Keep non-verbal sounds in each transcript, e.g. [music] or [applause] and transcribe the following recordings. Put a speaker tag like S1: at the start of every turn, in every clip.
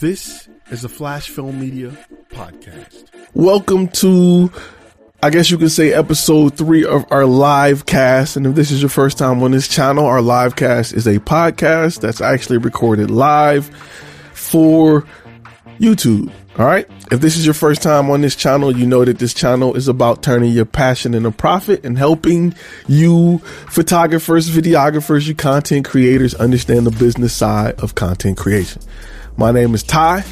S1: This is a Flash Film Media podcast. Welcome to, I guess you could say, episode three of our live cast. And if this is your first time on this channel, our live cast is a podcast that's actually recorded live for YouTube. All right. If this is your first time on this channel, you know that this channel is about turning your passion into profit and helping you photographers, videographers, you content creators understand the business side of content creation. My name is Ty.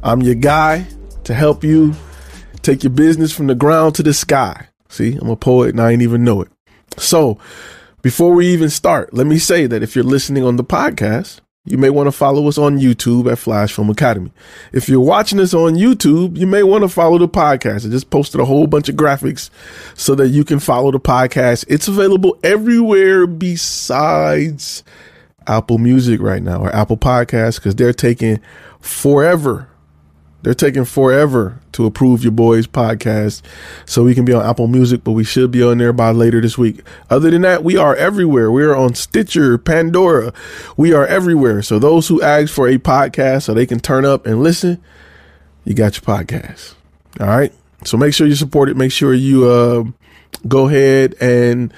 S1: I'm your guy to help you take your business from the ground to the sky. See, I'm a poet and I ain't even know it. So before we even start, let me say that if you're listening on the podcast, you may want to follow us on YouTube at Flash Film Academy. If you're watching us on YouTube, you may want to follow the podcast. I just posted a whole bunch of graphics so that you can follow the podcast. It's available everywhere besides Apple Music right now or Apple Podcasts because they're taking forever. They're taking forever to approve your boys podcast so we can be on Apple Music, but we should be on there by later this week. Other than that, we are everywhere. We are on Stitcher, Pandora. We are everywhere. So those who ask for a podcast so they can turn up and listen, you got your podcast. All right. So make sure you support it. Make sure you uh, go ahead and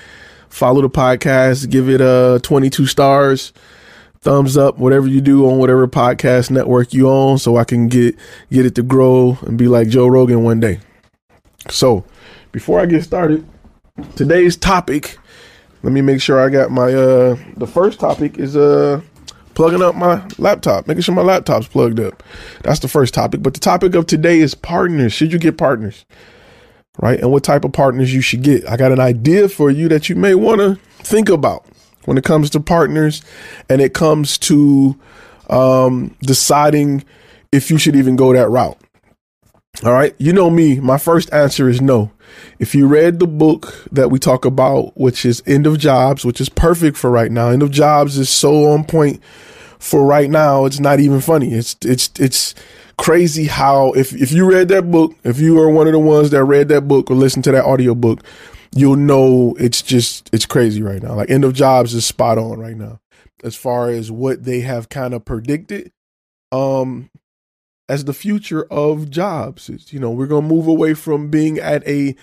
S1: follow the podcast, give it uh 22 stars, thumbs up, whatever you do on whatever podcast network you own, so I can get get it to grow and be like Joe Rogan one day. So before I get started, today's topic, let me make sure I got my uh the first topic is uh plugging up my laptop, making sure my laptop's plugged up. That's the first topic. But the topic of today is partners. Should you get partners? Right? And what type of partners you should get. I got an idea for you that you may want to think about when it comes to partners and it comes to um, deciding if you should even go that route. All right. You know me, my first answer is no. If you read the book that we talk about, which is End of Jobs, which is perfect for right now, End of Jobs is so on point for right now. It's not even funny. It's, it's, it's, crazy how if if you read that book, if you are one of the ones that read that book or listened to that audio book, you'll know it's just it's crazy right now. Like end of jobs is spot on right now as far as what they have kind of predicted um as the future of jobs. It's, you know, we're going to move away from being at a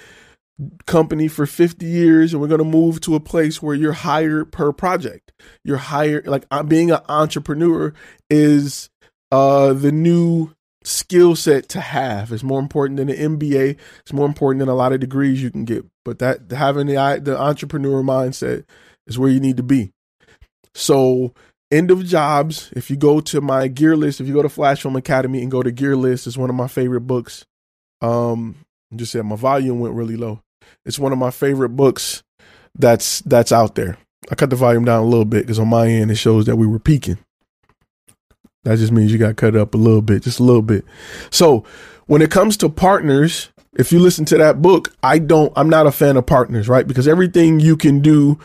S1: company for 50 years and we're going to move to a place where you're hired per project. You're hired like uh, being an entrepreneur is uh the new skill set to have. It's more important than an MBA. It's more important than a lot of degrees you can get. But that having the the entrepreneur mindset is where you need to be. So end of jobs. If you go to my gear list, if you go to Flash Film Academy and go to gear list, it's one of my favorite books. Um, just said my volume went really low. It's one of my favorite books that's that's out there. I cut the volume down a little bit because on my end it shows that we were peaking. That just means you got cut up a little bit, just a little bit. So when it comes to partners, if you listen to that book, I don't, I'm not a fan of partners, right? Because everything you can do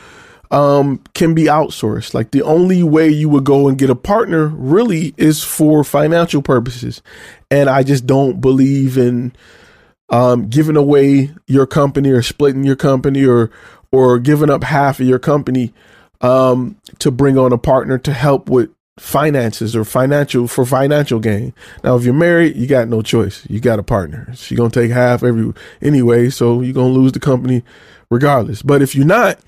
S1: um, can be outsourced. Like the only way you would go and get a partner really is for financial purposes. And I just don't believe in um, giving away your company or splitting your company or, or giving up half of your company um, to bring on a partner to help with finances or financial for financial gain. Now, if you're married, you got no choice. You got a partner. She's gonna take half every anyway, so you're gonna lose the company regardless. But if you're not,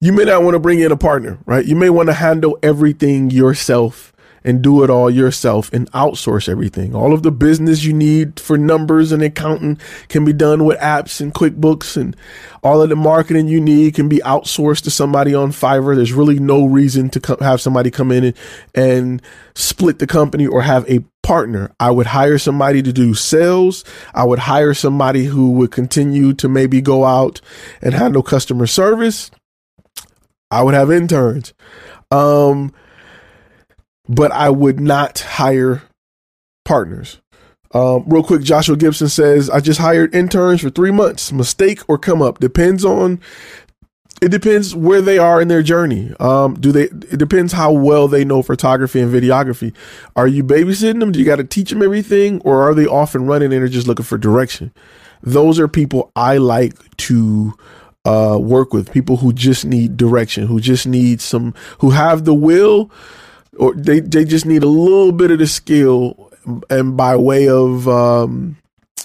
S1: you may not want to bring in a partner, right? You may want to handle everything yourself and do it all yourself and outsource everything. All of the business you need for numbers and accounting can be done with apps and QuickBooks and all of the marketing you need can be outsourced to somebody on Fiverr. There's really no reason to co- have somebody come in and, and split the company or have a partner. I would hire somebody to do sales. I would hire somebody who would continue to maybe go out and handle customer service. I would have interns. Um, but I would not hire partners. Um, real quick, Joshua Gibson says, I just hired interns for three months. Mistake or come up. Depends on it depends where they are in their journey. Um, do they? It depends how well they know photography and videography. Are you babysitting them? Do you got to teach them everything, or are they off and running and are just looking for direction? Those are people I like to uh, work with. People who just need direction, who just need some, who have the will, or they they just need a little bit of the skill, and by way of um,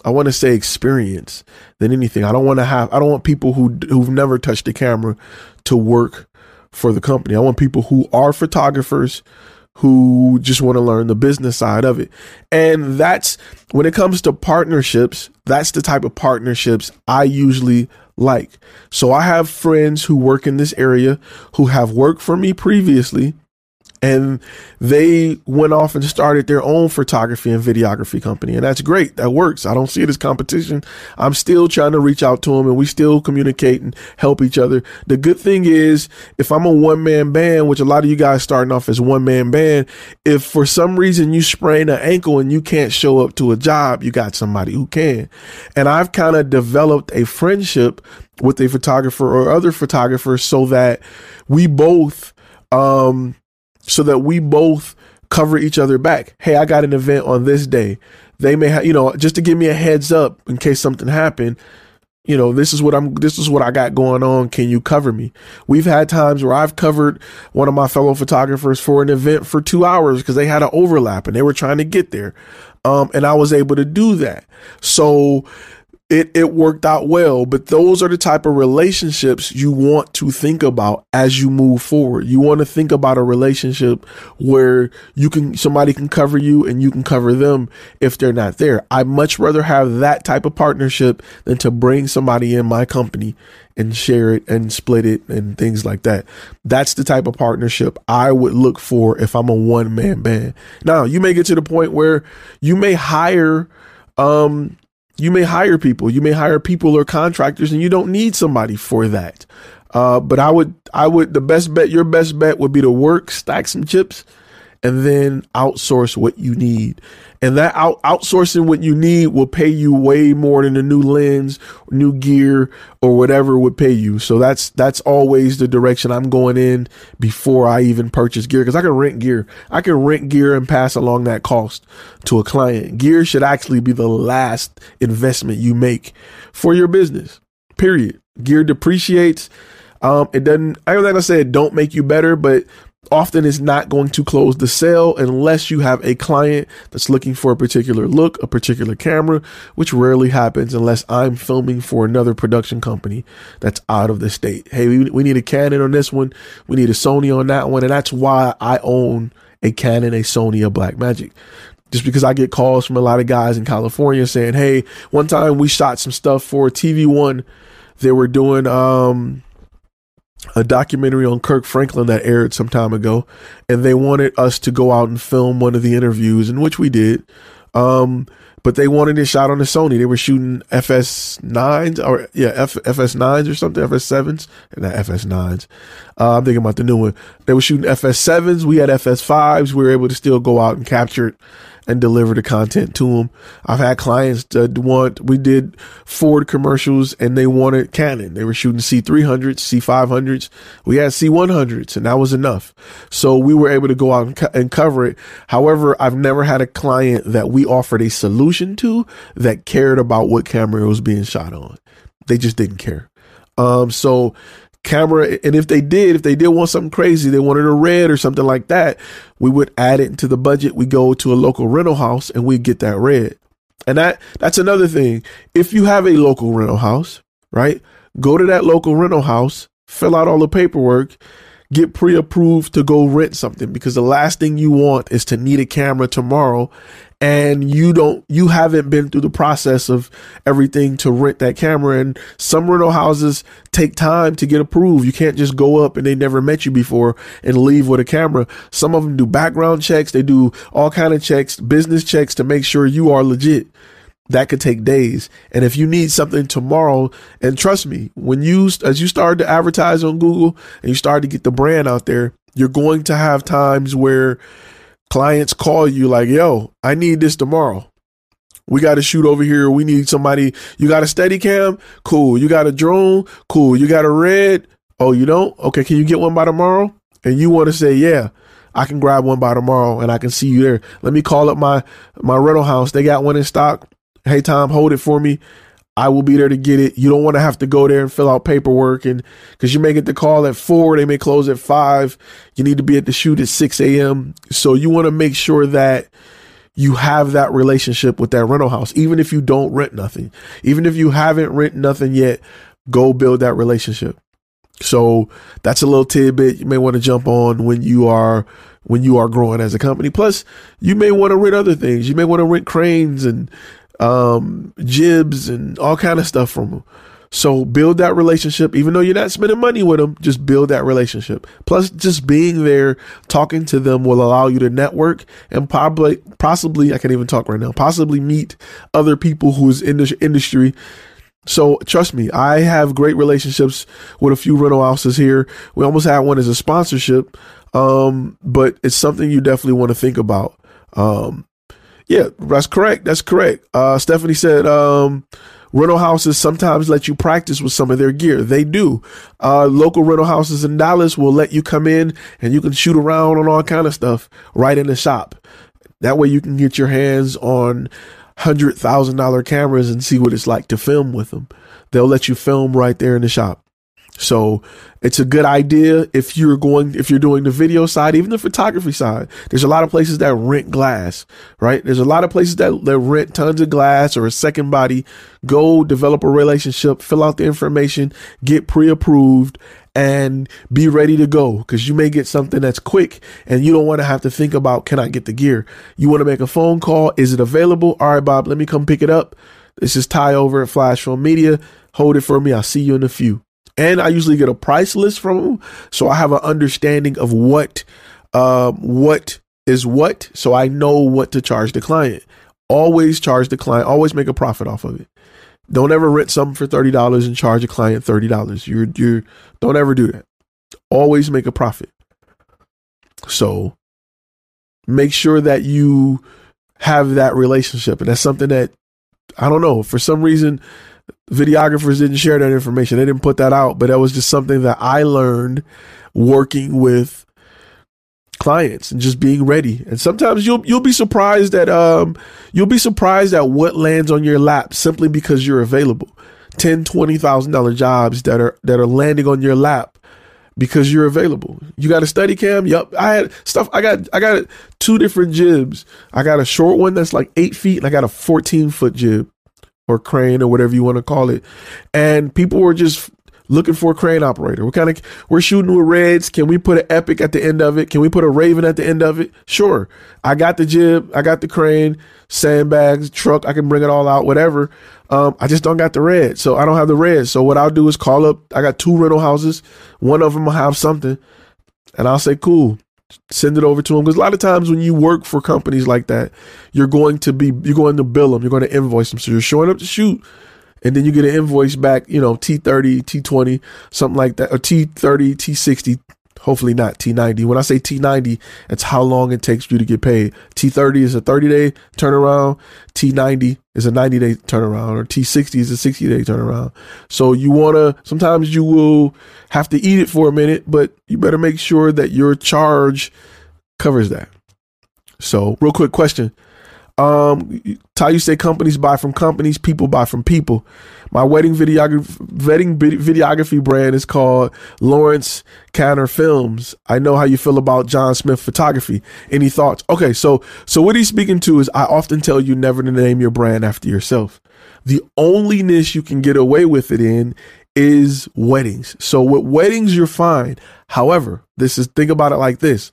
S1: I want to say experience than anything. I don't want to have I don't want people who who've never touched the camera to work for the company. I want people who are photographers who just want to learn the business side of it. And that's when it comes to partnerships, that's the type of partnerships I usually like. So I have friends who work in this area who have worked for me previously and they went off and started their own photography and videography company. And that's great. That works. I don't see it as competition. I'm still trying to reach out to them and we still communicate and help each other. The good thing is if i'm a one-man band which a lot of you guys starting off as one-man band if for some reason you sprain an ankle and you can't show up to a job you got somebody who can. And i've kind of developed a friendship with a photographer or other photographers so that we both um so that we both cover each other back. Hey, I got an event on this day. They may have, you know, just to give me a heads up in case something happened. You know, this is what I'm, this is what I got going on. Can you cover me? We've had times where I've covered one of my fellow photographers for an event for two hours because they had an overlap and they were trying to get there. Um, and I was able to do that. So, it, it worked out well. But those are the type of relationships you want to think about as you move forward. You want to think about a relationship where you can, somebody can cover you and you can cover them if they're not there. I much rather have that type of partnership than to bring somebody in my company and share it and split it and things like that. That's the type of partnership I would look for if I'm a one man band. Now, you may get to the point where you may hire, um, you may hire people, you may hire people or contractors, and you don't need somebody for that. Uh, but I would, I would, the best bet, your best bet would be to work, stack some chips, and then outsource what you need. And that out, outsourcing what you need will pay you way more than a new lens, new gear, or whatever would pay you. So that's that's always the direction I'm going in before I even purchase gear because I can rent gear. I can rent gear and pass along that cost to a client. Gear should actually be the last investment you make for your business. Period. Gear depreciates. Um, it doesn't. I'm not gonna say it don't make you better, but often is not going to close the sale unless you have a client that's looking for a particular look, a particular camera, which rarely happens unless I'm filming for another production company that's out of the state. Hey, we, we need a Canon on this one. We need a Sony on that one. And that's why I own a Canon, a Sony, a Blackmagic. Just because I get calls from a lot of guys in California saying, Hey, one time we shot some stuff for TV One. They were doing, um, a documentary on Kirk Franklin that aired some time ago, and they wanted us to go out and film one of the interviews, in which we did. Um, but they wanted it shot on the Sony. They were shooting FS nines or yeah, F, FS nines or something, FS sevens, not FS nines. Uh, I'm thinking about the new one. They were shooting FS sevens. We had FS fives. We were able to still go out and capture it and deliver the content to them. I've had clients that want, we did Ford commercials and they wanted Canon. They were shooting C300s, C500s. We had C100s and that was enough. So we were able to go out and, co- and cover it. However, I've never had a client that we offered a solution to that cared about what camera it was being shot on. They just didn't care. Um, so camera and if they did if they did want something crazy they wanted a red or something like that we would add it into the budget. We go to a local rental house and we get that red. And that that's another thing. If you have a local rental house right go to that local rental house fill out all the paperwork get pre-approved to go rent something because the last thing you want is to need a camera tomorrow and you don't you haven't been through the process of everything to rent that camera. And some rental houses take time to get approved. You can't just go up and they never met you before and leave with a camera. Some of them do background checks. They do all kind of checks business checks to make sure you are legit that could take days and if you need something tomorrow and trust me when you as you start to advertise on google and you start to get the brand out there you're going to have times where clients call you like, yo, I need this tomorrow. We got to shoot over here. We need somebody. You got a steady cam? Cool. You got a drone? Cool. You got a red? Oh, you don't? Okay. Can you get one by tomorrow? And you want to say, yeah, I can grab one by tomorrow and I can see you there. Let me call up my, my rental house. They got one in stock. Hey, Tom, hold it for me. I will be there to get it. You don't want to have to go there and fill out paperwork and because you may get the call at four, they may close at five. You need to be at the shoot at 6 a.m. So you want to make sure that you have that relationship with that rental house, even if you don't rent nothing, even if you haven't rent nothing yet, go build that relationship. So that's a little tidbit you may want to jump on when you are when you are growing as a company. Plus, you may want to rent other things. You may want to rent cranes and um, jibs and all kind of stuff from them. So build that relationship, even though you're not spending money with them, just build that relationship. Plus, just being there, talking to them will allow you to network and probably, possibly, I can't even talk right now, possibly meet other people who's in the industry. So trust me, I have great relationships with a few rental houses here. We almost had one as a sponsorship. Um, but it's something you definitely want to think about. Um, yeah, that's correct. That's correct. Uh, Stephanie said, um, rental houses sometimes let you practice with some of their gear. They do. Uh, local rental houses in Dallas will let you come in and you can shoot around on all kind of stuff right in the shop. That way you can get your hands on hundred thousand dollar cameras and see what it's like to film with them. They'll let you film right there in the shop. So it's a good idea if you're going, if you're doing the video side, even the photography side. There's a lot of places that rent glass, right? There's a lot of places that, that rent tons of glass or a second body. Go develop a relationship, fill out the information, get pre approved, and be ready to go because you may get something that's quick and you don't want to have to think about can I get the gear? You want to make a phone call. Is it available? All right, Bob, let me come pick it up. This is Ty over at Flash Film Media. Hold it for me. I'll see you in a few and I usually get a price list from them, so I have an understanding of what um, what is what, so I know what to charge the client. Always charge the client. Always make a profit off of it. Don't ever rent something for thirty dollars and charge a client thirty dollars. You're you're don't ever do that. Always make a profit. So make sure that you have that relationship, and that's something that I don't know for some reason videographers didn't share that information. They didn't put that out, but that was just something that I learned working with clients and just being ready. And sometimes you'll you'll be surprised that um you'll be surprised at what lands on your lap simply because you're available. Ten, twenty thousand dollar jobs that are that are landing on your lap because you're available. You got a steady cam? Yep. I had stuff I got I got two different jibs. I got a short one that's like eight feet and I got a fourteen foot jib or crane or whatever you want to call it. And people were just looking for a crane operator. We're kind of we're shooting with reds. Can we put an epic at the end of it? Can we put a raven at the end of it? Sure. I got the jib, I got the crane, sandbags, truck. I can bring it all out, whatever. Um, I just don't got the red, so I don't have the red. So what I'll do is call up. I got two rental houses. One of them will have something, and I'll say, "Cool, send it over to them because a lot of times when you work for companies like that you're going to be you're going to bill them you're going to invoice them so you're showing up to shoot and then you get an invoice back you know t30 t20 something like that or t30 t60 Hopefully not T90. When I say T90, it's how long it takes you to get paid. T30 is a 30 day turnaround. T90 is a 90 day turnaround or T60 is a 60 day turnaround. So you want to, sometimes you will have to eat it for a minute, but you better make sure that your charge covers that. So real quick question. Um, you say companies buy from companies, people buy from people. My wedding videography, wedding videography brand is called Lawrence Canner Films. I know how you feel about John Smith photography. Any thoughts? Okay, so so what he's speaking to is I often tell you never to name your brand after yourself. The only niche you can get away with it in is weddings. So with weddings, you're fine. However, this is think about it like this.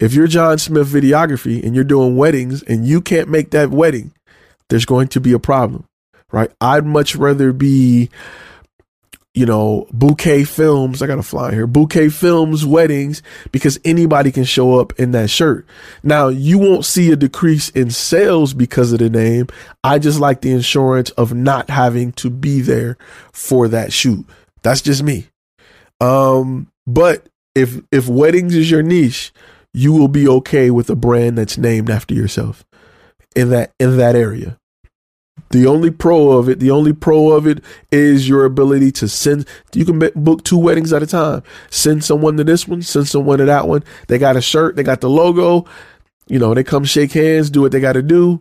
S1: If you're John Smith videography and you're doing weddings and you can't make that wedding, there's going to be a problem, right? I'd much rather be, you know, bouquet films. I got to fly here. Bouquet films, weddings, because anybody can show up in that shirt. Now, you won't see a decrease in sales because of the name. I just like the insurance of not having to be there for that shoot. That's just me. Um, but if if weddings is your niche, you will be okay with a brand that's named after yourself in that in that area. The only pro of it, the only pro of it is your ability to send. You can book two weddings at a time. Send someone to this one, send someone to that one. They got a shirt, they got the logo. You know, they come shake hands, do what they got to do,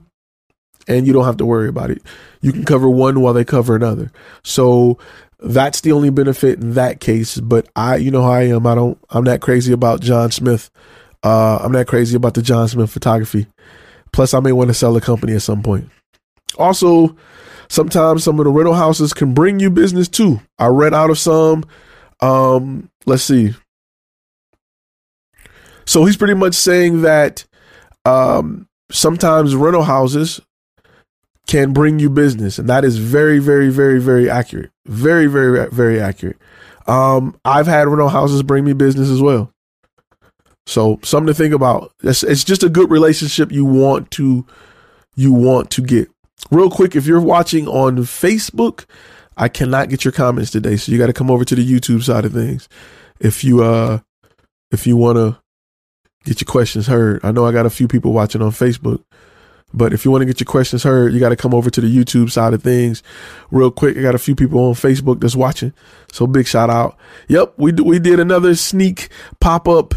S1: and you don't have to worry about it. You can cover one while they cover another. So that's the only benefit in that case. But I, you know how I am. I don't. I'm not crazy about John Smith. Uh, I'm not crazy about the John Smith photography. Plus, I may want to sell the company at some point. Also, sometimes some of the rental houses can bring you business too. I read out of some. Um, let's see. So he's pretty much saying that um, sometimes rental houses can bring you business, and that is very, very, very, very accurate. Very, very, very accurate. Um, I've had rental houses bring me business as well. So something to think about. It's, it's just a good relationship you want to you want to get. Real quick, if you're watching on Facebook, I cannot get your comments today, so you got to come over to the YouTube side of things. If you uh if you want to get your questions heard, I know I got a few people watching on Facebook, but if you want to get your questions heard, you got to come over to the YouTube side of things. Real quick, I got a few people on Facebook that's watching, so big shout out. Yep, we we did another sneak pop up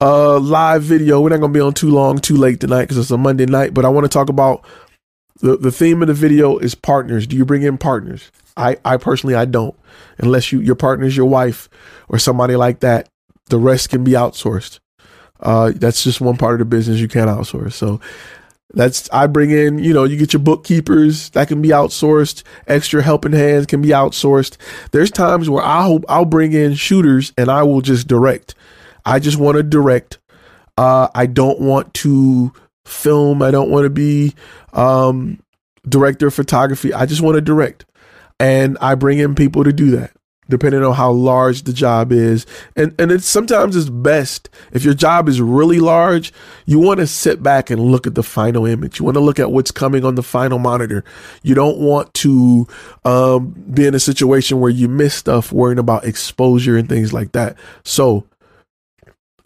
S1: uh live video. We're not gonna be on too long, too late tonight because it's a Monday night. But I want to talk about the the theme of the video is partners. Do you bring in partners? I I personally I don't, unless you your partner is your wife or somebody like that. The rest can be outsourced. Uh, that's just one part of the business you can't outsource. So that's I bring in, you know, you get your bookkeepers that can be outsourced. Extra helping hands can be outsourced. There's times where I'll I'll bring in shooters and I will just direct. I just want to direct. Uh, I don't want to film. I don't want to be um, director of photography. I just want to direct. And I bring in people to do that depending on how large the job is. And and it's sometimes it's best if your job is really large, you want to sit back and look at the final image. You want to look at what's coming on the final monitor. You don't want to um, be in a situation where you miss stuff worrying about exposure and things like that. So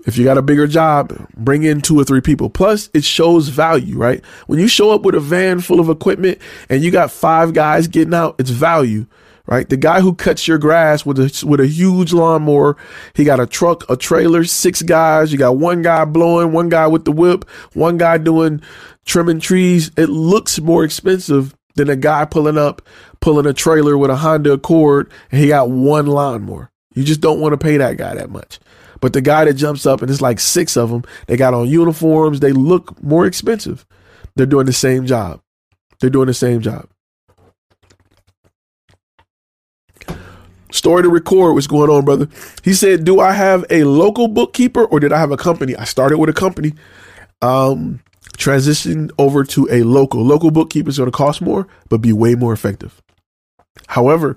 S1: if you got a bigger job, bring in two or three people. Plus, it shows value, right? When you show up with a van full of equipment and you got five guys getting out, it's value, right? The guy who cuts your grass with a with a huge lawnmower, he got a truck, a trailer, six guys. You got one guy blowing, one guy with the whip, one guy doing trimming trees. It looks more expensive than a guy pulling up, pulling a trailer with a Honda Accord, and he got one lawnmower. You just don't want to pay that guy that much. But the guy that jumps up and it's like six of them, they got on uniforms, they look more expensive. They're doing the same job. They're doing the same job. Story to record what's going on, brother. He said, Do I have a local bookkeeper or did I have a company? I started with a company. Um, transitioned over to a local. Local bookkeeper is going to cost more, but be way more effective. However,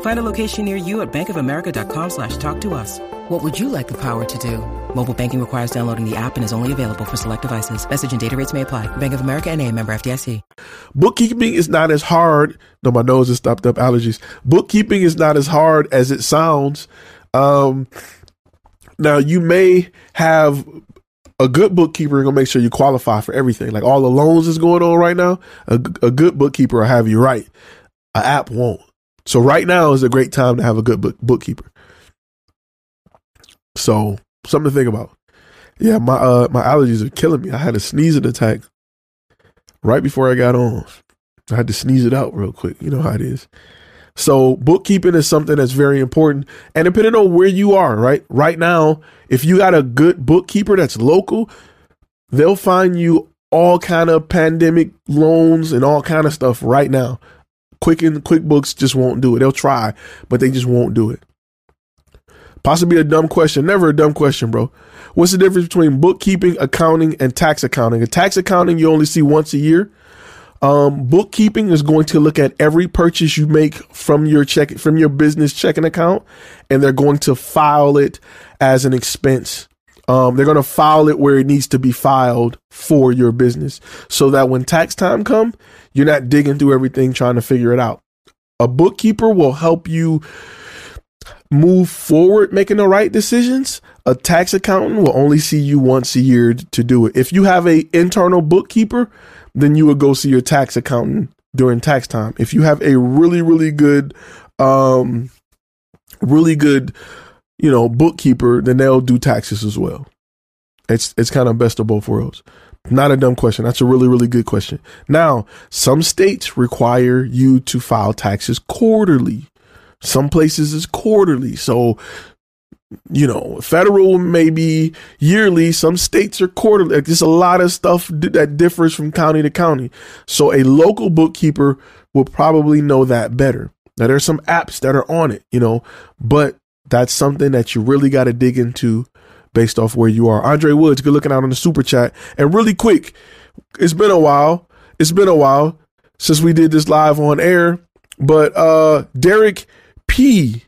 S2: Find a location near you at bankofamerica.com slash talk to us. What would you like the power to do? Mobile banking requires downloading the app and is only available for select devices. Message and data rates may apply. Bank of America and a member FDIC.
S1: Bookkeeping is not as hard. No, my nose has stopped up allergies. Bookkeeping is not as hard as it sounds. Um, now you may have a good bookkeeper gonna make sure you qualify for everything. Like all the loans is going on right now. A, a good bookkeeper will have you right. An app won't. So right now is a great time to have a good book, bookkeeper. So something to think about. Yeah, my uh my allergies are killing me. I had a sneezing attack right before I got on. I had to sneeze it out real quick. You know how it is. So bookkeeping is something that's very important. And depending on where you are, right? Right now, if you got a good bookkeeper that's local, they'll find you all kind of pandemic loans and all kind of stuff right now. Quicken QuickBooks just won't do it. They'll try, but they just won't do it. Possibly a dumb question. Never a dumb question, bro. What's the difference between bookkeeping, accounting, and tax accounting? A tax accounting you only see once a year. Um, bookkeeping is going to look at every purchase you make from your check from your business checking account, and they're going to file it as an expense. Um, they're going to file it where it needs to be filed for your business, so that when tax time come, you're not digging through everything trying to figure it out. A bookkeeper will help you move forward making the right decisions. A tax accountant will only see you once a year to do it. If you have a internal bookkeeper then you would go see your tax accountant during tax time. If you have a really really good um really good you know bookkeeper then they'll do taxes as well it's it's kind of best of both worlds not a dumb question. That's a really, really good question. Now, some states require you to file taxes quarterly. Some places is quarterly. So, you know, federal maybe yearly. Some states are quarterly. Like, there's a lot of stuff that differs from county to county. So a local bookkeeper will probably know that better. Now there's some apps that are on it, you know, but that's something that you really got to dig into based off where you are. Andre Woods, good looking out on the super chat. And really quick, it's been a while. It's been a while since we did this live on air, but uh Derek P.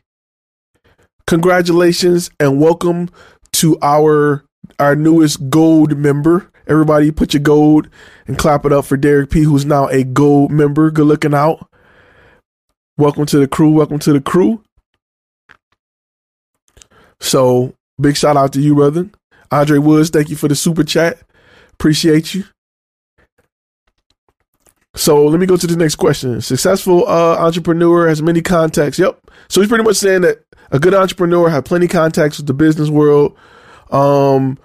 S1: Congratulations and welcome to our our newest gold member. Everybody put your gold and clap it up for Derek P, who's now a gold member. Good looking out. Welcome to the crew. Welcome to the crew. So big shout out to you, brother. Andre Woods, thank you for the super chat. Appreciate you. So let me go to the next question. Successful uh, entrepreneur has many contacts. Yep. So he's pretty much saying that a good entrepreneur has plenty contacts with the business world. Um.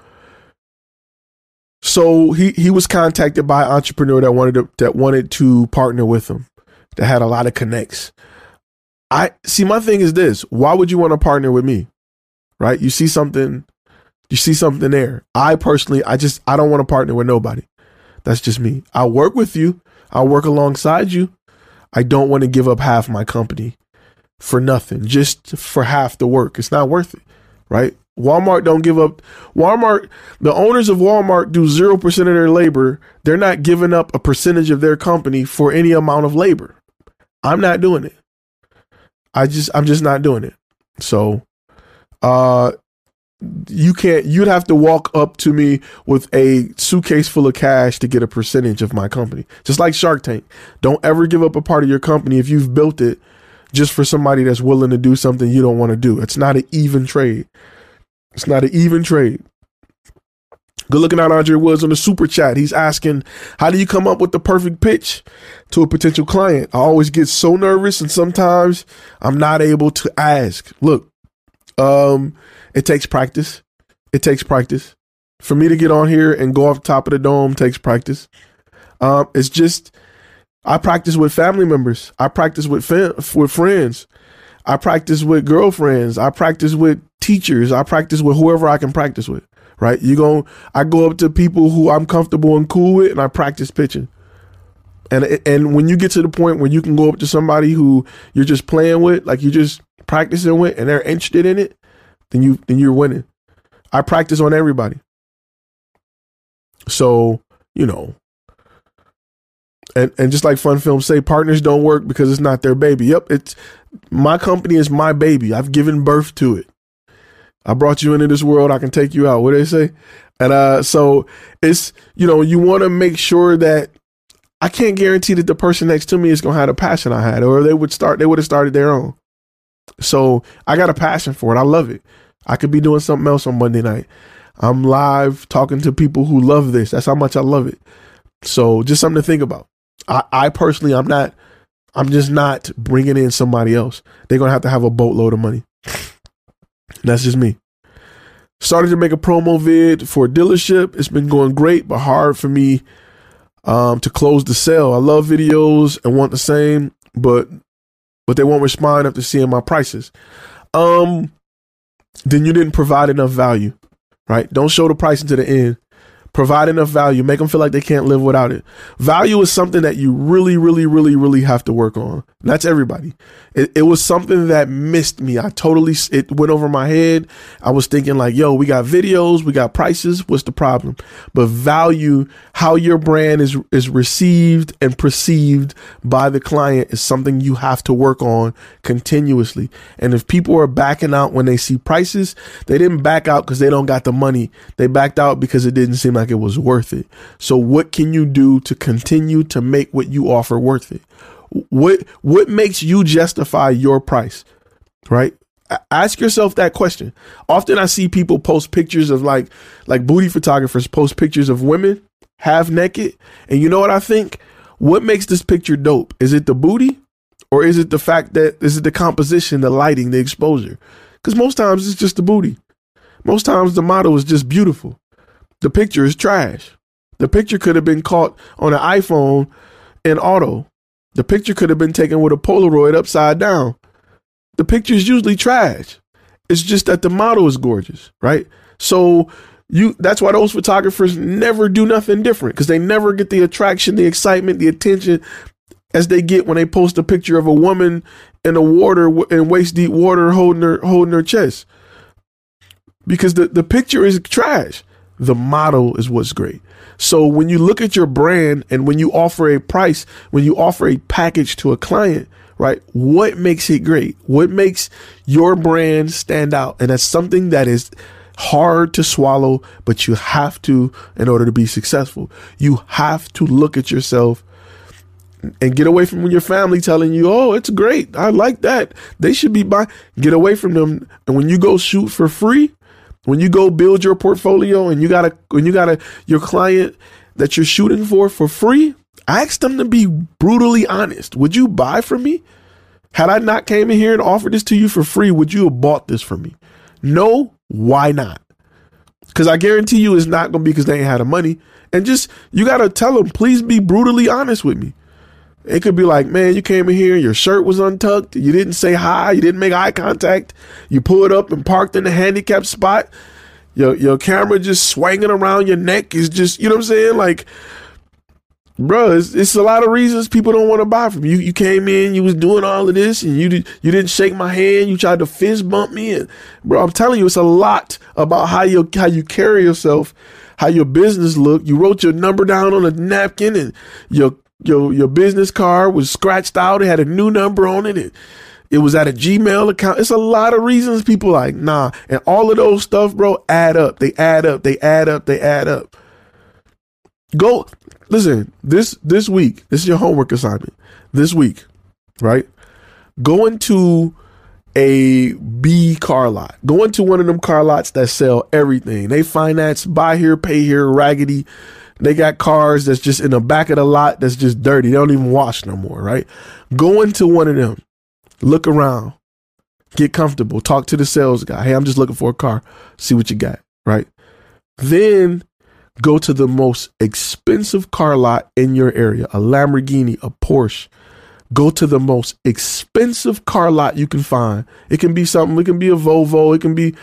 S1: So he he was contacted by an entrepreneur that wanted to that wanted to partner with him, that had a lot of connects. I see. My thing is this: Why would you want to partner with me? Right? You see something, you see something there. I personally, I just I don't want to partner with nobody. That's just me. I'll work with you I'll work alongside you. I don't want to give up half my company for nothing, just for half the work. It's not worth it, right? Walmart don't give up. Walmart, the owners of Walmart do 0% of their labor. They're not giving up a percentage of their company for any amount of labor. I'm not doing it. I just, I'm just not doing it. So, uh, you can't you'd have to walk up to me with a suitcase full of cash to get a percentage of my company just like shark tank don't ever give up a part of your company if you've built it just for somebody that's willing to do something you don't want to do it's not an even trade it's not an even trade Good looking out, Andre Woods on the super chat. He's asking, How do you come up with the perfect pitch to a potential client? I always get so nervous and sometimes I'm not able to ask. Look, um, it takes practice. It takes practice. For me to get on here and go off top of the dome takes practice. Um, it's just I practice with family members. I practice with fam- with friends. I practice with girlfriends. I practice with teachers. I practice with whoever I can practice with. Right? You go. I go up to people who I'm comfortable and cool with, and I practice pitching. And and when you get to the point where you can go up to somebody who you're just playing with, like you're just practicing with, and they're interested in it, then you then you're winning. I practice on everybody. So, you know, and and just like fun films say, partners don't work because it's not their baby. Yep, it's my company is my baby. I've given birth to it. I brought you into this world. I can take you out. What do they say? And uh, so it's you know you want to make sure that I can't guarantee that the person next to me is gonna have the passion I had, or they would start they would have started their own. So I got a passion for it. I love it. I could be doing something else on Monday night. I'm live talking to people who love this. That's how much I love it. So just something to think about. I, I personally, I'm not, I'm just not bringing in somebody else. They're going to have to have a boatload of money. That's just me. Started to make a promo vid for dealership. It's been going great, but hard for me um, to close the sale. I love videos and want the same, but but they won't respond after seeing my prices. Um, then you didn't provide enough value, right? Don't show the price into the end. Provide enough value. Make them feel like they can't live without it. Value is something that you really, really, really, really have to work on. That's everybody. It, it, was something that missed me. I totally, it went over my head. I was thinking like, yo, we got videos, we got prices. What's the problem? But value, how your brand is, is received and perceived by the client is something you have to work on continuously. And if people are backing out when they see prices, they didn't back out because they don't got the money. They backed out because it didn't seem like it was worth it. So what can you do to continue to make what you offer worth it? What what makes you justify your price? Right? Ask yourself that question. Often I see people post pictures of like like booty photographers post pictures of women half naked, and you know what I think? What makes this picture dope? Is it the booty or is it the fact that is it the composition, the lighting, the exposure? Cuz most times it's just the booty. Most times the model is just beautiful. The picture is trash. The picture could have been caught on an iPhone in auto the picture could have been taken with a Polaroid upside down. The picture is usually trash. It's just that the model is gorgeous, right? So you that's why those photographers never do nothing different because they never get the attraction, the excitement, the attention as they get when they post a picture of a woman in the water in waist deep water holding her holding her chest. Because the, the picture is trash. The model is what's great. So when you look at your brand and when you offer a price, when you offer a package to a client, right? What makes it great? What makes your brand stand out? And that's something that is hard to swallow, but you have to in order to be successful. You have to look at yourself and get away from your family telling you, "Oh, it's great. I like that. They should be buying." Get away from them. And when you go shoot for free, when you go build your portfolio and you got a when you got a your client that you're shooting for for free, ask them to be brutally honest. Would you buy from me? Had I not came in here and offered this to you for free, would you have bought this from me? No, why not? Because I guarantee you it's not going to be because they ain't had the money. And just, you got to tell them, please be brutally honest with me. It could be like, man, you came in here, your shirt was untucked, you didn't say hi, you didn't make eye contact, you pulled up and parked in the handicapped spot, your your camera just swinging around your neck is just, you know what I'm saying? Like, bro, it's, it's a lot of reasons people don't want to buy from you. You came in, you was doing all of this, and you did, you didn't shake my hand, you tried to fist bump me, and bro, I'm telling you, it's a lot about how you how you carry yourself, how your business look. You wrote your number down on a napkin, and your your your business card was scratched out. It had a new number on it. It, it was at a Gmail account. It's a lot of reasons people like, nah. And all of those stuff, bro, add up. They add up. They add up. They add up. Go listen, this this week, this is your homework assignment. This week, right? Go into a B car lot. Go into one of them car lots that sell everything. They finance, buy here, pay here, raggedy they got cars that's just in the back of the lot that's just dirty. They don't even wash no more, right? Go into one of them, look around, get comfortable, talk to the sales guy. Hey, I'm just looking for a car. See what you got, right? Then go to the most expensive car lot in your area, a Lamborghini, a Porsche. Go to the most expensive car lot you can find. It can be something, it can be a Volvo, it can be,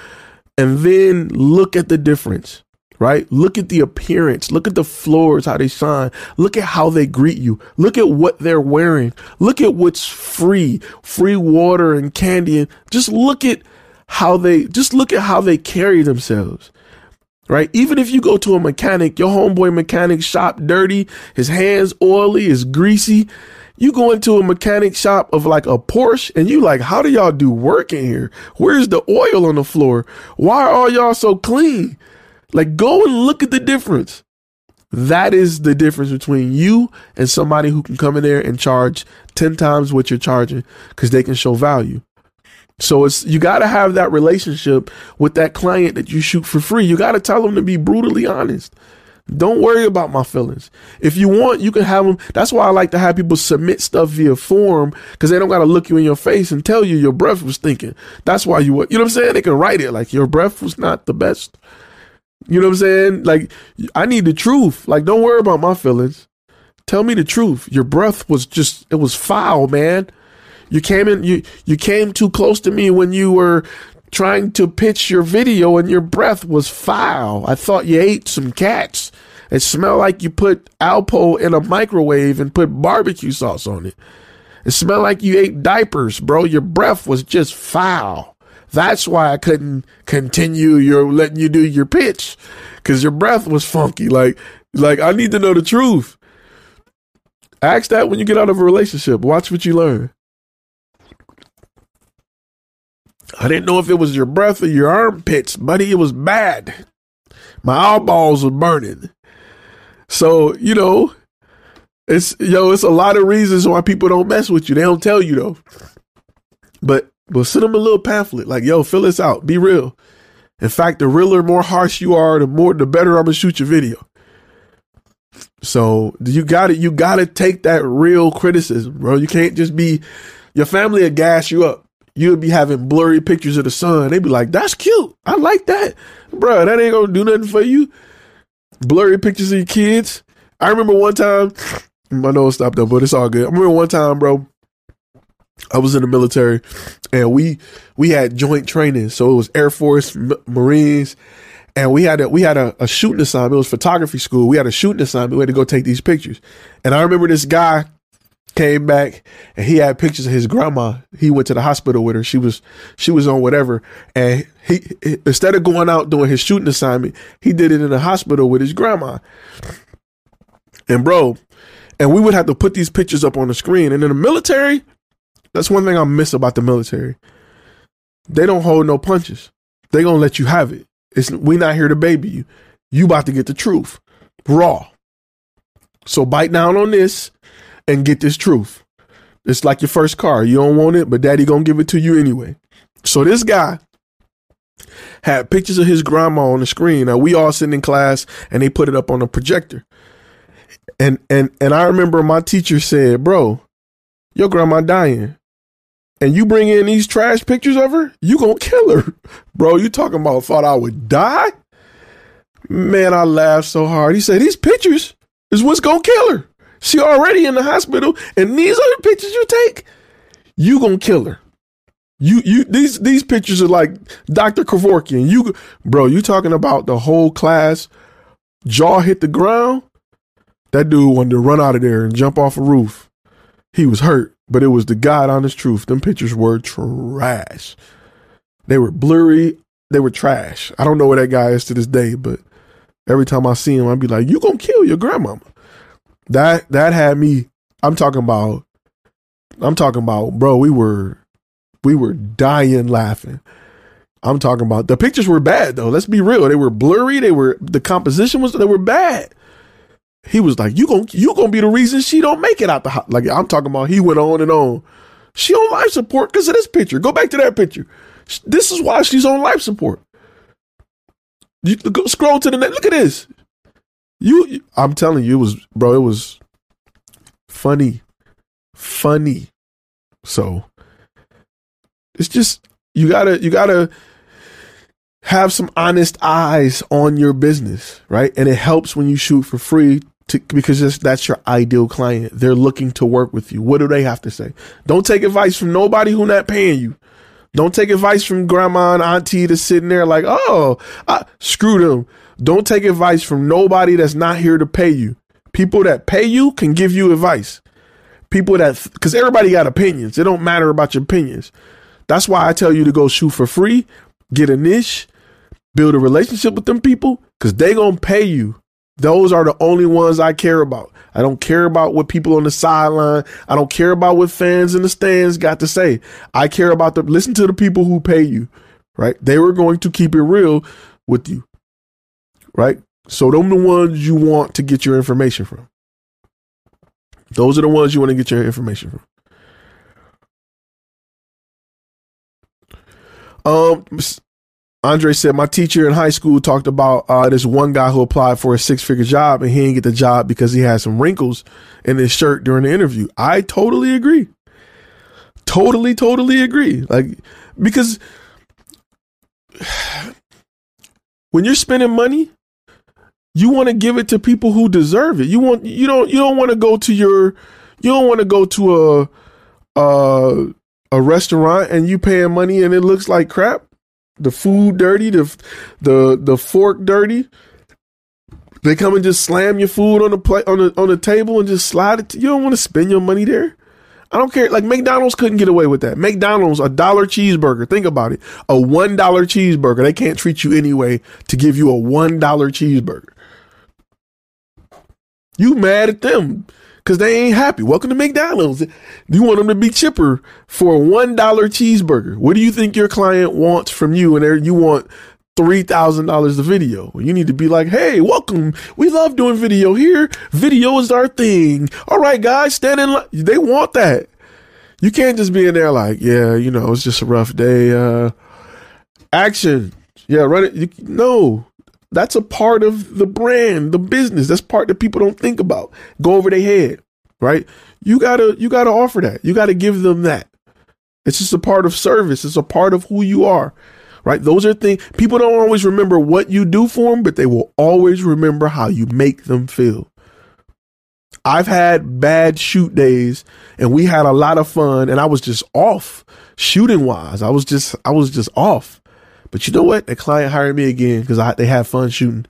S1: and then look at the difference right? Look at the appearance. Look at the floors, how they shine. Look at how they greet you. Look at what they're wearing. Look at what's free, free water and candy. And just look at how they, just look at how they carry themselves. Right? Even if you go to a mechanic, your homeboy mechanic shop dirty, his hands oily, is greasy. You go into a mechanic shop of like a Porsche and you like, how do y'all do work in here? Where's the oil on the floor? Why are y'all so clean? Like, go and look at the difference. That is the difference between you and somebody who can come in there and charge 10 times what you're charging because they can show value. So it's you got to have that relationship with that client that you shoot for free. You got to tell them to be brutally honest. Don't worry about my feelings. If you want, you can have them. That's why I like to have people submit stuff via form because they don't got to look you in your face and tell you your breath was thinking. That's why you, you know what I'm saying? They can write it like your breath was not the best. You know what I'm saying? Like, I need the truth. Like, don't worry about my feelings. Tell me the truth. Your breath was just, it was foul, man. You came in, you, you came too close to me when you were trying to pitch your video and your breath was foul. I thought you ate some cats. It smelled like you put Alpo in a microwave and put barbecue sauce on it. It smelled like you ate diapers, bro. Your breath was just foul. That's why I couldn't continue your letting you do your pitch because your breath was funky. Like, like I need to know the truth. Ask that when you get out of a relationship. Watch what you learn. I didn't know if it was your breath or your armpits, buddy. It was bad. My eyeballs were burning. So, you know, it's yo, it's a lot of reasons why people don't mess with you. They don't tell you though. But but send them a little pamphlet, like, yo, fill this out. Be real. In fact, the realer, more harsh you are, the more the better I'm gonna shoot your video. So you got it. You got to take that real criticism, bro. You can't just be your family will gas you up. You'll be having blurry pictures of the sun. They'd be like, "That's cute. I like that, bro. That ain't gonna do nothing for you." Blurry pictures of your kids. I remember one time. My nose stopped up, but it's all good. I remember one time, bro. I was in the military, and we we had joint training. So it was Air Force, M- Marines, and we had a we had a, a, shooting assignment. It was photography school. We had a shooting assignment. We had to go take these pictures. And I remember this guy came back and he had pictures of his grandma. He went to the hospital with her. She was she was on whatever. And he, he instead of going out doing his shooting assignment, he did it in the hospital with his grandma. And bro, and we would have to put these pictures up on the screen. And in the military, that's one thing I miss about the military. They don't hold no punches. They gonna let you have it. It's we not here to baby you. You about to get the truth. Raw. So bite down on this and get this truth. It's like your first car. You don't want it, but daddy gonna give it to you anyway. So this guy had pictures of his grandma on the screen. Now we all sitting in class and they put it up on a projector. And and and I remember my teacher said, Bro, your grandma dying and you bring in these trash pictures of her, you gonna kill her. [laughs] Bro, you talking about thought I would die? Man, I laughed so hard. He said, These pictures is what's gonna kill her. She already in the hospital, and these are the pictures you take, you gonna kill her. You you these these pictures are like Dr. Kevorkian. You bro, you talking about the whole class jaw hit the ground? That dude wanted to run out of there and jump off a roof. He was hurt but it was the God honest truth. Them pictures were trash. They were blurry. They were trash. I don't know where that guy is to this day, but every time I see him, I'd be like, "You gonna kill your grandmama?" That that had me. I'm talking about. I'm talking about, bro. We were, we were dying laughing. I'm talking about the pictures were bad though. Let's be real. They were blurry. They were the composition was they were bad he was like, "You gonna you gonna be the reason she don't make it out the house." Like I'm talking about, he went on and on. She on life support because of this picture. Go back to that picture. This is why she's on life support. You go scroll to the next. Look at this. You, I'm telling you, it was bro. It was funny, funny. So it's just you gotta you gotta have some honest eyes on your business, right? And it helps when you shoot for free to, because that's your ideal client. They're looking to work with you. What do they have to say? Don't take advice from nobody who not paying you. Don't take advice from grandma and auntie that's sitting there like, oh, screw them. Don't take advice from nobody that's not here to pay you. People that pay you can give you advice. People that, because everybody got opinions. It don't matter about your opinions. That's why I tell you to go shoot for free, get a niche, build a relationship with them people, because they to pay you those are the only ones I care about. I don't care about what people on the sideline. I don't care about what fans in the stands got to say. I care about the listen to the people who pay you, right? They were going to keep it real with you, right? So them the ones you want to get your information from. Those are the ones you want to get your information from. Um, Andre said, My teacher in high school talked about uh, this one guy who applied for a six figure job and he didn't get the job because he had some wrinkles in his shirt during the interview. I totally agree. Totally, totally agree. Like, because [sighs] when you're spending money, you want to give it to people who deserve it. You want you don't you don't want to go to your you don't want to go to a a a restaurant and you paying money and it looks like crap the food dirty, the the the fork dirty. They come and just slam your food on the plate on the on the table and just slide it. To, you don't want to spend your money there. I don't care. Like McDonald's couldn't get away with that. McDonald's, a dollar cheeseburger. Think about it. A one dollar cheeseburger. They can't treat you anyway to give you a one dollar cheeseburger. You mad at them because they ain't happy. Welcome to McDonald's. Do you want them to be chipper for a one dollar cheeseburger. What do you think your client wants from you? And you want three thousand dollars a video. You need to be like, hey, welcome. We love doing video here. Video is our thing. All right, guys, stand in line. They want that. You can't just be in there like, yeah, you know, it's just a rough day. Uh, action. Yeah, run it. You, no, that's a part of the brand, the business. That's part that people don't think about. Go over their head, right? You gotta, you gotta offer that. You gotta give them that. It's just a part of service. It's a part of who you are right? Those are things people don't always remember what you do for them, but they will always remember how you make them feel. I've had bad shoot days and we had a lot of fun and I was just off shooting wise. I was just I was just off. But you know what? The client hired me again because they had fun shooting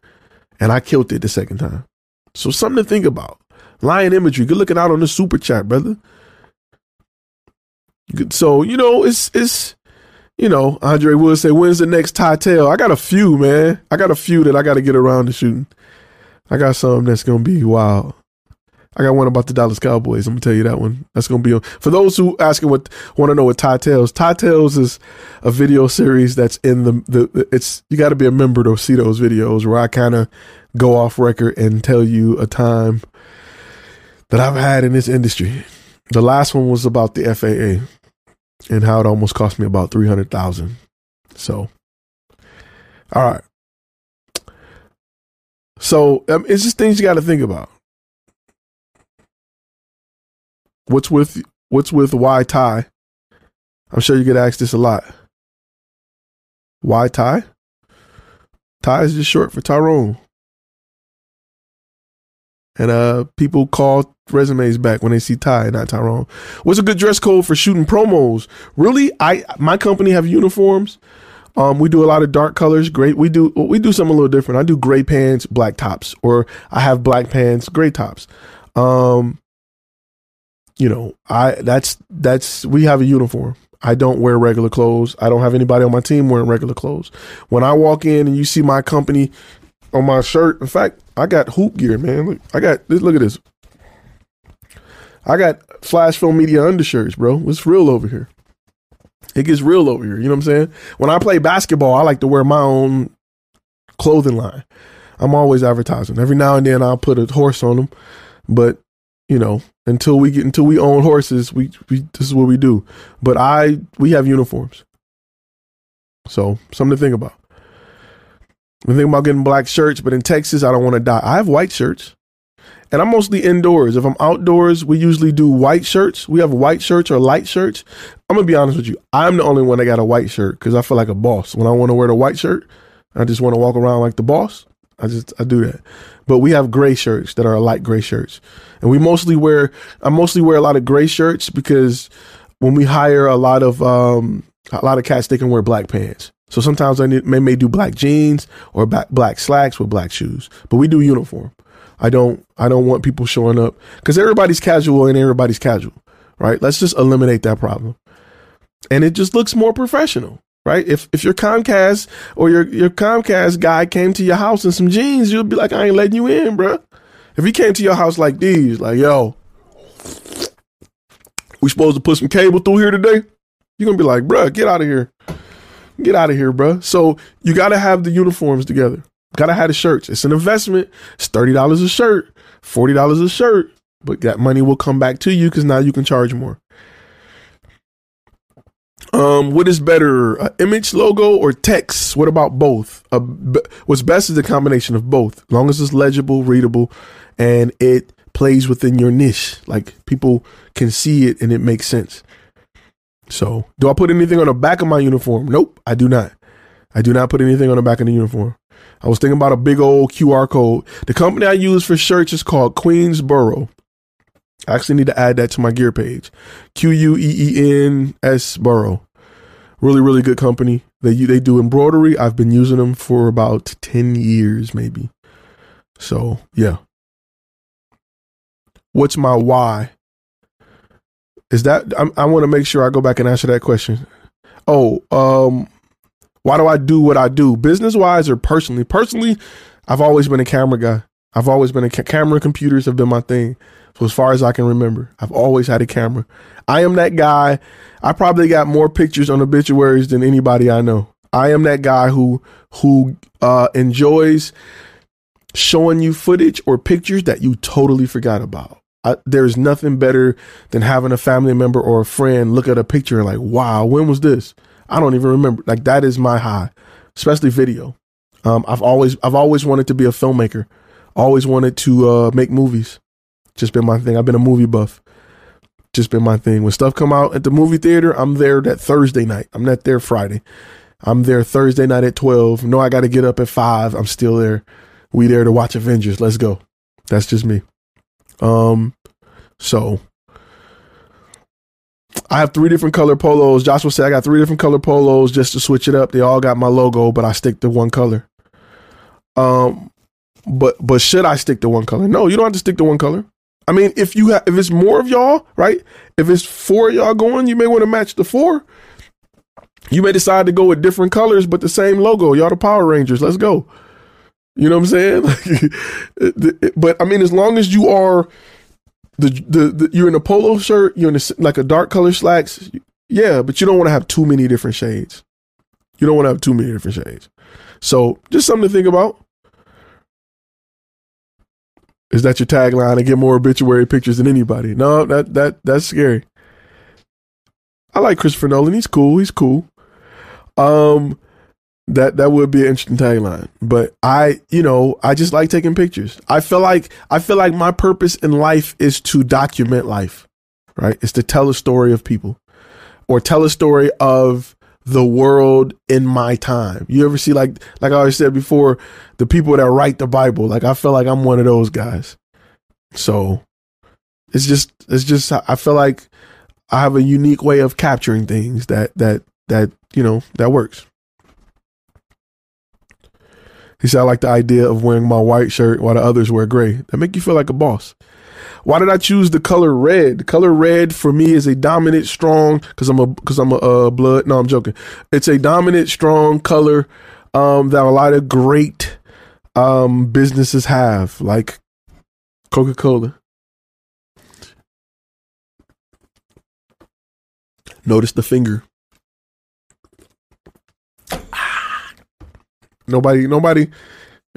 S1: and I killed it the second time. So something to think about. Lion imagery. Good looking out on the super chat, brother. So, you know, it's it's you know, Andre Wood say, when's the next Title? I got a few, man. I got a few that I got to get around to shooting. I got some that's to be wild. I got one about the Dallas Cowboys. I'm gonna tell you that one. That's gonna be on. for those who asking what want to know what Ty Tales. Ty Tales is a video series that's in the the. It's you got to be a member to see those videos where I kind of go off record and tell you a time that I've had in this industry. The last one was about the FAA and how it almost cost me about 300,000. So, all right. So, um, it's just things you got to think about. What's with what's with why tie? I'm sure you get asked this a lot. Why tie? Ty is just short for Tyrone. And uh, people call resumes back when they see Ty, not Tyrone. What's a good dress code for shooting promos? Really, I my company have uniforms. Um, we do a lot of dark colors. Great. We do we do something a little different. I do gray pants, black tops, or I have black pants, gray tops. Um, you know, I that's that's we have a uniform. I don't wear regular clothes. I don't have anybody on my team wearing regular clothes. When I walk in and you see my company on my shirt, in fact, I got hoop gear, man. Look, I got look at this. I got flash film media undershirts, bro. It's real over here. It gets real over here. You know what I'm saying? When I play basketball, I like to wear my own clothing line. I'm always advertising. Every now and then I'll put a horse on them, but you know, until we get until we own horses, we, we this is what we do. But I we have uniforms. So, something to think about. I'm thinking about getting black shirts, but in Texas, I don't want to die. I have white shirts. And I'm mostly indoors. If I'm outdoors, we usually do white shirts. We have white shirts or light shirts. I'm gonna be honest with you. I'm the only one that got a white shirt because I feel like a boss. When I want to wear the white shirt, I just want to walk around like the boss. I just I do that. But we have gray shirts that are light gray shirts, and we mostly wear. I mostly wear a lot of gray shirts because when we hire a lot of um a lot of cats, they can wear black pants. So sometimes I may, may do black jeans or black, black slacks with black shoes, but we do uniform. I don't I don't want people showing up because everybody's casual and everybody's casual, right? Let's just eliminate that problem, and it just looks more professional, right? If if your Comcast or your your Comcast guy came to your house in some jeans, you'd be like, I ain't letting you in, bro. If he came to your house like these, like yo, we supposed to put some cable through here today, you're gonna be like, bro, get out of here, get out of here, bro. So you got to have the uniforms together. Gotta have the shirts. It's an investment. It's thirty dollars a shirt, forty dollars a shirt, but that money will come back to you because now you can charge more. Um, what is better, a image logo or text? What about both? Uh, b- what's best is a combination of both, as long as it's legible, readable, and it plays within your niche. Like people can see it and it makes sense. So, do I put anything on the back of my uniform? Nope, I do not. I do not put anything on the back of the uniform. I was thinking about a big old QR code. The company I use for shirts is called Queensboro. I actually need to add that to my gear page. Q U E E N S Borough. Really, really good company. They they do embroidery. I've been using them for about ten years, maybe. So yeah. What's my why? Is that I'm, i want to make sure I go back and answer that question. Oh, um, why do I do what I do, business wise or personally? Personally, I've always been a camera guy. I've always been a ca- camera. Computers have been my thing. So as far as I can remember, I've always had a camera. I am that guy. I probably got more pictures on obituaries than anybody I know. I am that guy who who uh, enjoys showing you footage or pictures that you totally forgot about. I, there's nothing better than having a family member or a friend look at a picture and like, wow, when was this? I don't even remember. Like that is my high, especially video. Um, I've always I've always wanted to be a filmmaker. Always wanted to uh, make movies. Just been my thing. I've been a movie buff. Just been my thing. When stuff come out at the movie theater, I'm there that Thursday night. I'm not there Friday. I'm there Thursday night at 12. No, I got to get up at 5. I'm still there. We there to watch Avengers. Let's go. That's just me. Um so I have three different color polos. Joshua said I got three different color polos just to switch it up. They all got my logo, but I stick to one color. Um but but should I stick to one color? No, you don't have to stick to one color. I mean, if you have, if it's more of y'all, right? If it's four of y'all going, you may want to match the four. You may decide to go with different colors, but the same logo. Y'all the Power Rangers. Let's go. You know what I'm saying? [laughs] but I mean, as long as you are the, the, the you're in a polo shirt, you're in a, like a dark color slacks. Yeah, but you don't want to have too many different shades. You don't want to have too many different shades. So just something to think about. Is that your tagline? I get more obituary pictures than anybody. No, that that that's scary. I like Christopher Nolan. He's cool. He's cool. Um, that that would be an interesting tagline. But I, you know, I just like taking pictures. I feel like I feel like my purpose in life is to document life. Right? It's to tell a story of people or tell a story of the world in my time. You ever see like like I always said before, the people that write the Bible. Like I feel like I'm one of those guys. So it's just it's just I feel like I have a unique way of capturing things that that that you know that works. He said, I like the idea of wearing my white shirt while the others wear gray. That make you feel like a boss. Why did I choose the color red? The color red for me is a dominant, strong. Because I'm a because I'm a uh, blood. No, I'm joking. It's a dominant, strong color um, that a lot of great um, businesses have, like Coca Cola. Notice the finger. Nobody, nobody.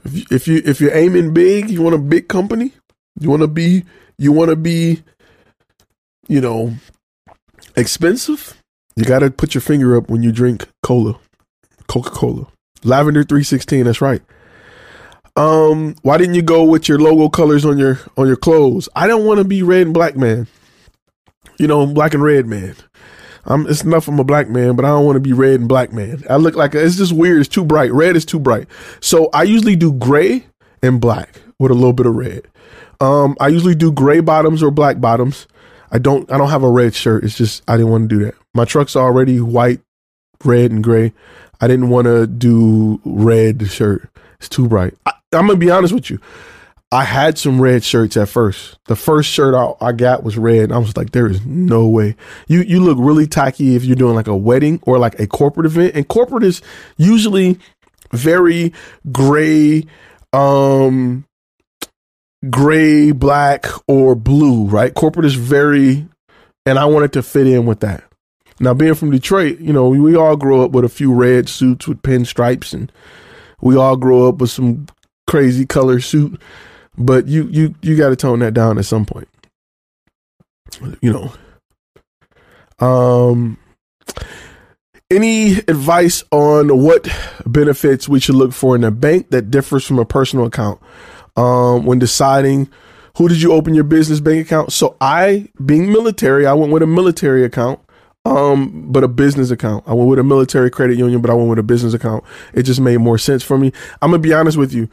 S1: If you, if you if you're aiming big, you want a big company. You want to be you want to be, you know, expensive, you got to put your finger up when you drink cola, Coca Cola. Lavender 316, that's right. Um, why didn't you go with your logo colors on your on your clothes? I don't want to be red and black man. You know, black and red man. I'm it's enough I'm a black man, but I don't want to be red and black man. I look like a, it's just weird. It's too bright. Red is too bright. So I usually do gray and black with a little bit of red. Um, I usually do gray bottoms or black bottoms. I don't I don't have a red shirt. It's just I didn't want to do that. My truck's already white, red, and gray. I didn't want to do red shirt. It's too bright. I, I'm gonna be honest with you. I had some red shirts at first. The first shirt I, I got was red. I was like, there is no way. You you look really tacky if you're doing like a wedding or like a corporate event. And corporate is usually very gray, um, gray, black, or blue, right? Corporate is very, and I wanted to fit in with that. Now, being from Detroit, you know, we all grow up with a few red suits with pinstripes, and we all grow up with some crazy color suit. But you, you, you got to tone that down at some point. You know. Um. Any advice on what benefits we should look for in a bank that differs from a personal account? Um, when deciding who did you open your business bank account. So I, being military, I went with a military account, um, but a business account. I went with a military credit union, but I went with a business account. It just made more sense for me. I'm gonna be honest with you.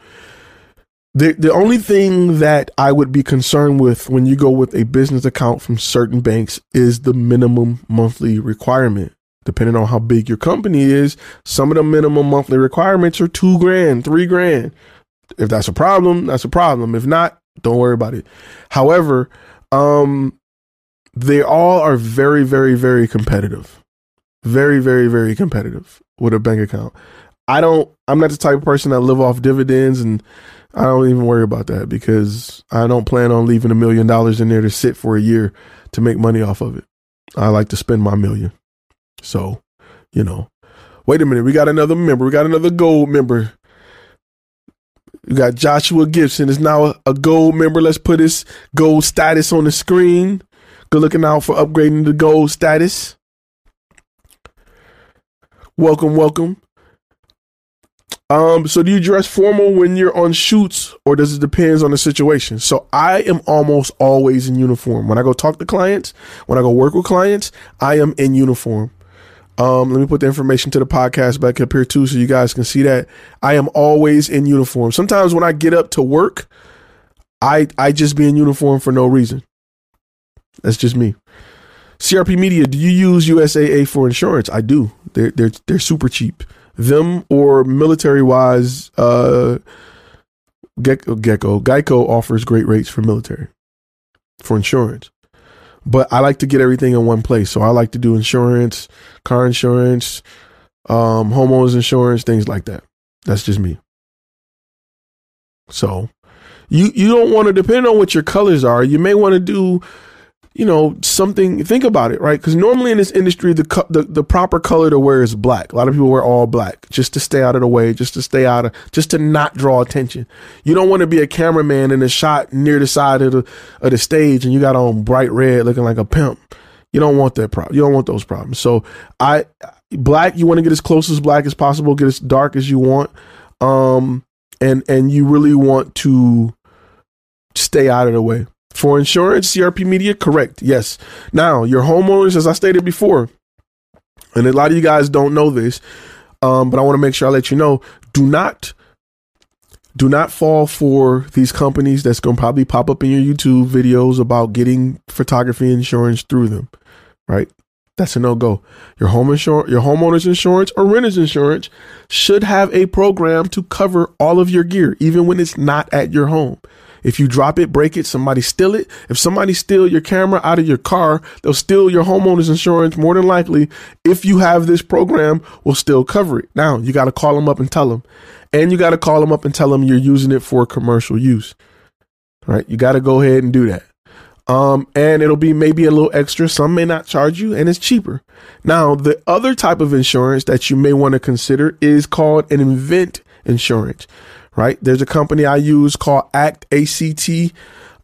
S1: The the only thing that I would be concerned with when you go with a business account from certain banks is the minimum monthly requirement. Depending on how big your company is, some of the minimum monthly requirements are two grand, three grand. If that's a problem, that's a problem. If not, don't worry about it. However, um, they all are very, very, very competitive. Very, very, very competitive with a bank account. I don't, I'm not the type of person that live off dividends and I don't even worry about that because I don't plan on leaving a million dollars in there to sit for a year to make money off of it. I like to spend my million. So, you know, wait a minute. We got another member. We got another gold member. We got Joshua Gibson is now a gold member. Let's put his gold status on the screen. Good looking out for upgrading the gold status. Welcome, welcome. Um, so do you dress formal when you're on shoots or does it depends on the situation? So I am almost always in uniform. When I go talk to clients, when I go work with clients, I am in uniform. Um, let me put the information to the podcast back up here too so you guys can see that. I am always in uniform. Sometimes when I get up to work, I I just be in uniform for no reason. That's just me. CRP Media, do you use USAA for insurance? I do. They're they're they're super cheap them or military wise, uh, Gecko, Gecko Geico offers great rates for military for insurance. But I like to get everything in one place. So I like to do insurance, car insurance, um, homeowners insurance, things like that. That's just me. So you you don't want to depend on what your colors are. You may want to do you know something think about it right? Because normally in this industry the, the the proper color to wear is black. A lot of people wear all black just to stay out of the way just to stay out of just to not draw attention. You don't want to be a cameraman in a shot near the side of the of the stage and you got on bright red looking like a pimp. You don't want that problem you don't want those problems. So i black you want to get as close as black as possible get as dark as you want um and and you really want to stay out of the way for insurance, CRP Media, correct. Yes. Now, your homeowners, as I stated before, and a lot of you guys don't know this, um, but I want to make sure I let you know, do not do not fall for these companies that's going to probably pop up in your YouTube videos about getting photography insurance through them, right? That's a no go. Your home insurance, your homeowner's insurance or renter's insurance should have a program to cover all of your gear, even when it's not at your home. If you drop it, break it, somebody steal it. If somebody steal your camera out of your car, they'll steal your homeowner's insurance more than likely. If you have this program, will still cover it. Now you got to call them up and tell them, and you got to call them up and tell them you're using it for commercial use. All right, you got to go ahead and do that. Um, and it'll be maybe a little extra. Some may not charge you, and it's cheaper. Now, the other type of insurance that you may want to consider is called an event insurance right? There's a company I use called Act ACT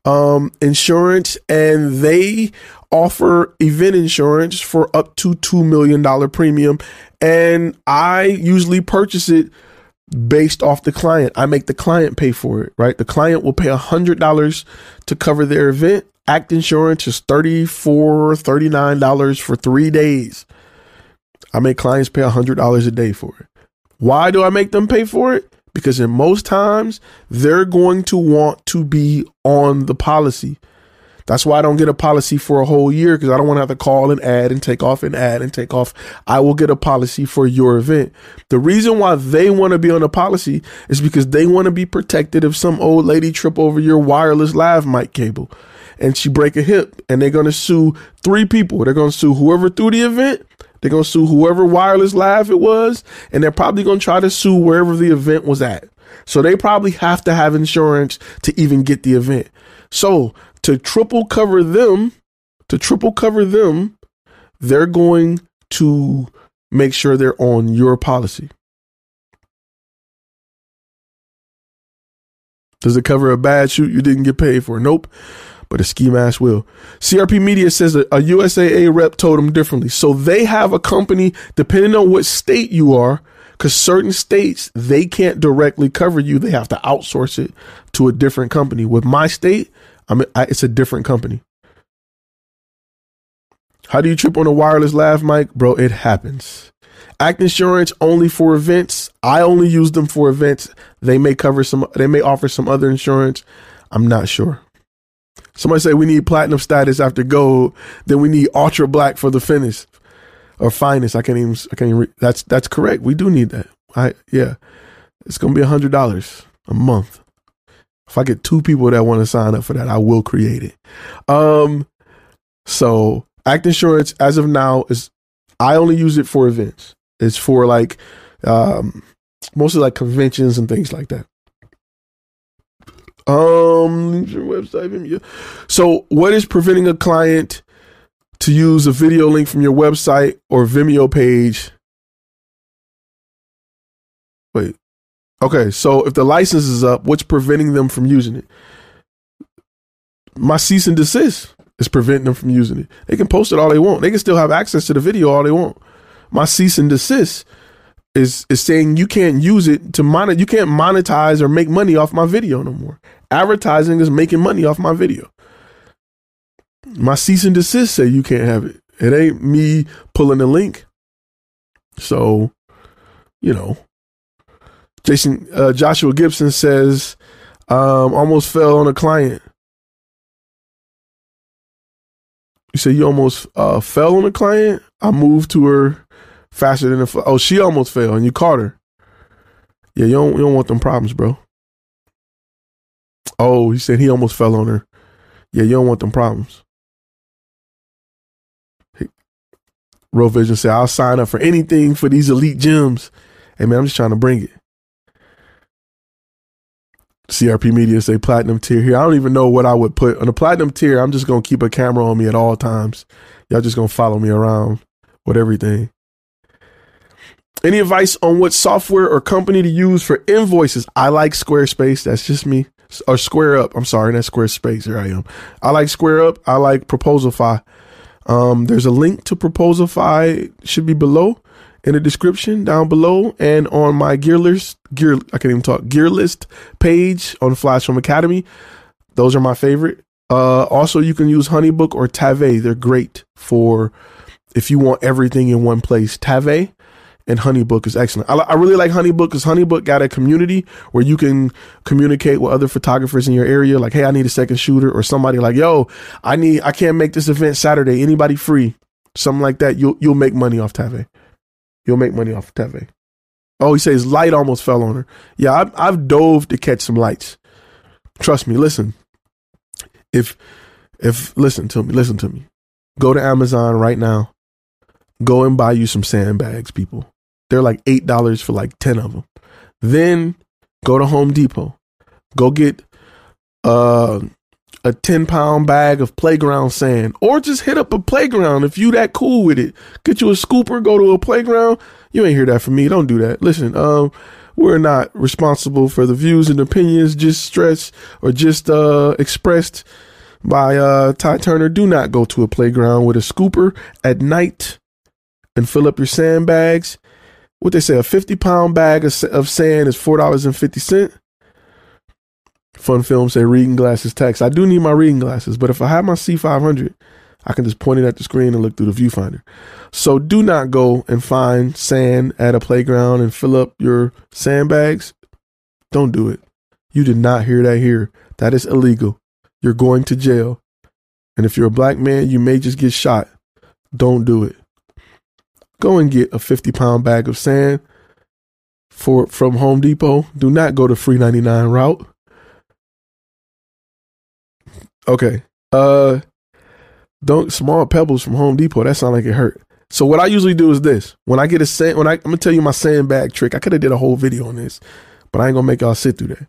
S1: um, Insurance, and they offer event insurance for up to $2 million premium. And I usually purchase it based off the client. I make the client pay for it, right? The client will pay $100 to cover their event. Act insurance is $34, $39 for three days. I make clients pay $100 a day for it. Why do I make them pay for it? Because in most times they're going to want to be on the policy. That's why I don't get a policy for a whole year because I don't want to have to call and add and take off and add and take off. I will get a policy for your event. The reason why they want to be on a policy is because they want to be protected if some old lady trip over your wireless live mic cable and she break a hip and they're going to sue three people. They're going to sue whoever threw the event they're to sue whoever wireless live it was, and they're probably to try to sue wherever the event was at. So they probably have to have insurance to even get the event. So to triple cover them, to triple cover them, they're going to make sure they're on your policy. Does it cover a bad shoot you didn't get paid for? Nope but a ski mask will. CRP Media says a, a USAA rep told them differently. So they have a company, depending on what state you are, because certain states, they can't directly cover you. They have to outsource it to a different company. With my state, I mean, I, it's a different company. How do you trip on a wireless lav mic? Bro, it happens. Act insurance only for events. I only use them for events. They may cover some, they may offer some other insurance. I'm not sure. Somebody say we need platinum status after gold, then we need ultra black for the finish. or finest. I can't even. I can't even. Re- that's that's correct. We do need that. I yeah. It's gonna be a hundred dollars a month. If I get two people that want to sign up for that, I will create it. Um, so Act Insurance, as of now, is I only use it for events. It's for like um mostly like conventions and things like that. Um, your website. So, what is preventing a client to use a video link from your website or Vimeo page? Wait. Okay, so if the license is up, what's preventing them from using it? My cease and desist is preventing them from using it. They can post it all they want. They can still have access to the video all they want. My cease and desist is is saying you can't use it to mon- you can't monetize or make money off my video no more. Advertising is making money off my video. My cease and desist say you can't have it. It ain't me pulling the link. So, you know, Jason uh, Joshua Gibson says um, almost fell on a client. You say you almost uh, fell on a client. I moved to her faster than a. Oh, she almost fell, and you caught her. Yeah, you don't you don't want them problems, bro. Oh, he said he almost fell on her. Yeah, you don't want them problems. Road Vision said, I'll sign up for anything for these elite gyms. Hey man, I'm just trying to bring it. CRP Media say platinum tier here. I don't even know what I would put on the platinum tier. I'm just gonna keep a camera on me at all times. Y'all just gonna follow me around with everything. Any advice on what software or company to use for invoices? I like Squarespace. That's just me. Or Square Up. I'm sorry, that's Squarespace. Here I am. I like Square Up. I like Proposalify. Um, there's a link to Proposalify. Should be below in the description down below and on my gear list. Gear. I can't even talk. Gear list page on Flash Film Academy. Those are my favorite. Uh, also, you can use Honeybook or Tave. They're great for if you want everything in one place. Tave and Honeybook is excellent. I, I really like Honeybook because Honeybook got a community where you can communicate with other photographers in your area. Like, hey, I need a second shooter, or somebody like, yo, I need, I can't make this event Saturday. Anybody free? Something like that. You'll you'll make money off Tave. You'll make money off Tave. Oh, he says light almost fell on her. Yeah, I've, I've dove to catch some lights. Trust me. Listen, if if listen to me, listen to me. Go to Amazon right now. Go and buy you some sandbags, people. They're like eight dollars for like ten of them. Then go to Home Depot. Go get uh, a ten pound bag of playground sand, or just hit up a playground if you that cool with it. Get you a scooper. Go to a playground. You ain't hear that from me. Don't do that. Listen, um, we're not responsible for the views and opinions just stressed or just uh, expressed by uh, Ty Turner. Do not go to a playground with a scooper at night and fill up your sandbags what they say, a 50 pound bag of, of sand is $4.50. Fun film say reading glasses tax. I do need my reading glasses, but if I have my C500, I can just point it at the screen and look through the viewfinder. So do not go and find sand at a playground and fill up your sandbags. Don't do it. You did not hear that here. That is illegal. You're going to jail. And if you're a black man, you may just get shot. Don't do it. Go and get a 50 pound bag of sand for from Home Depot. Do not go the free 99 route. Okay. Uh don't small pebbles from Home Depot. That sound like it hurt. So what I usually do is this. When I get a sand when I I'm gonna tell you my sandbag trick. I could have did a whole video on this, but I ain't gonna make y'all sit through that.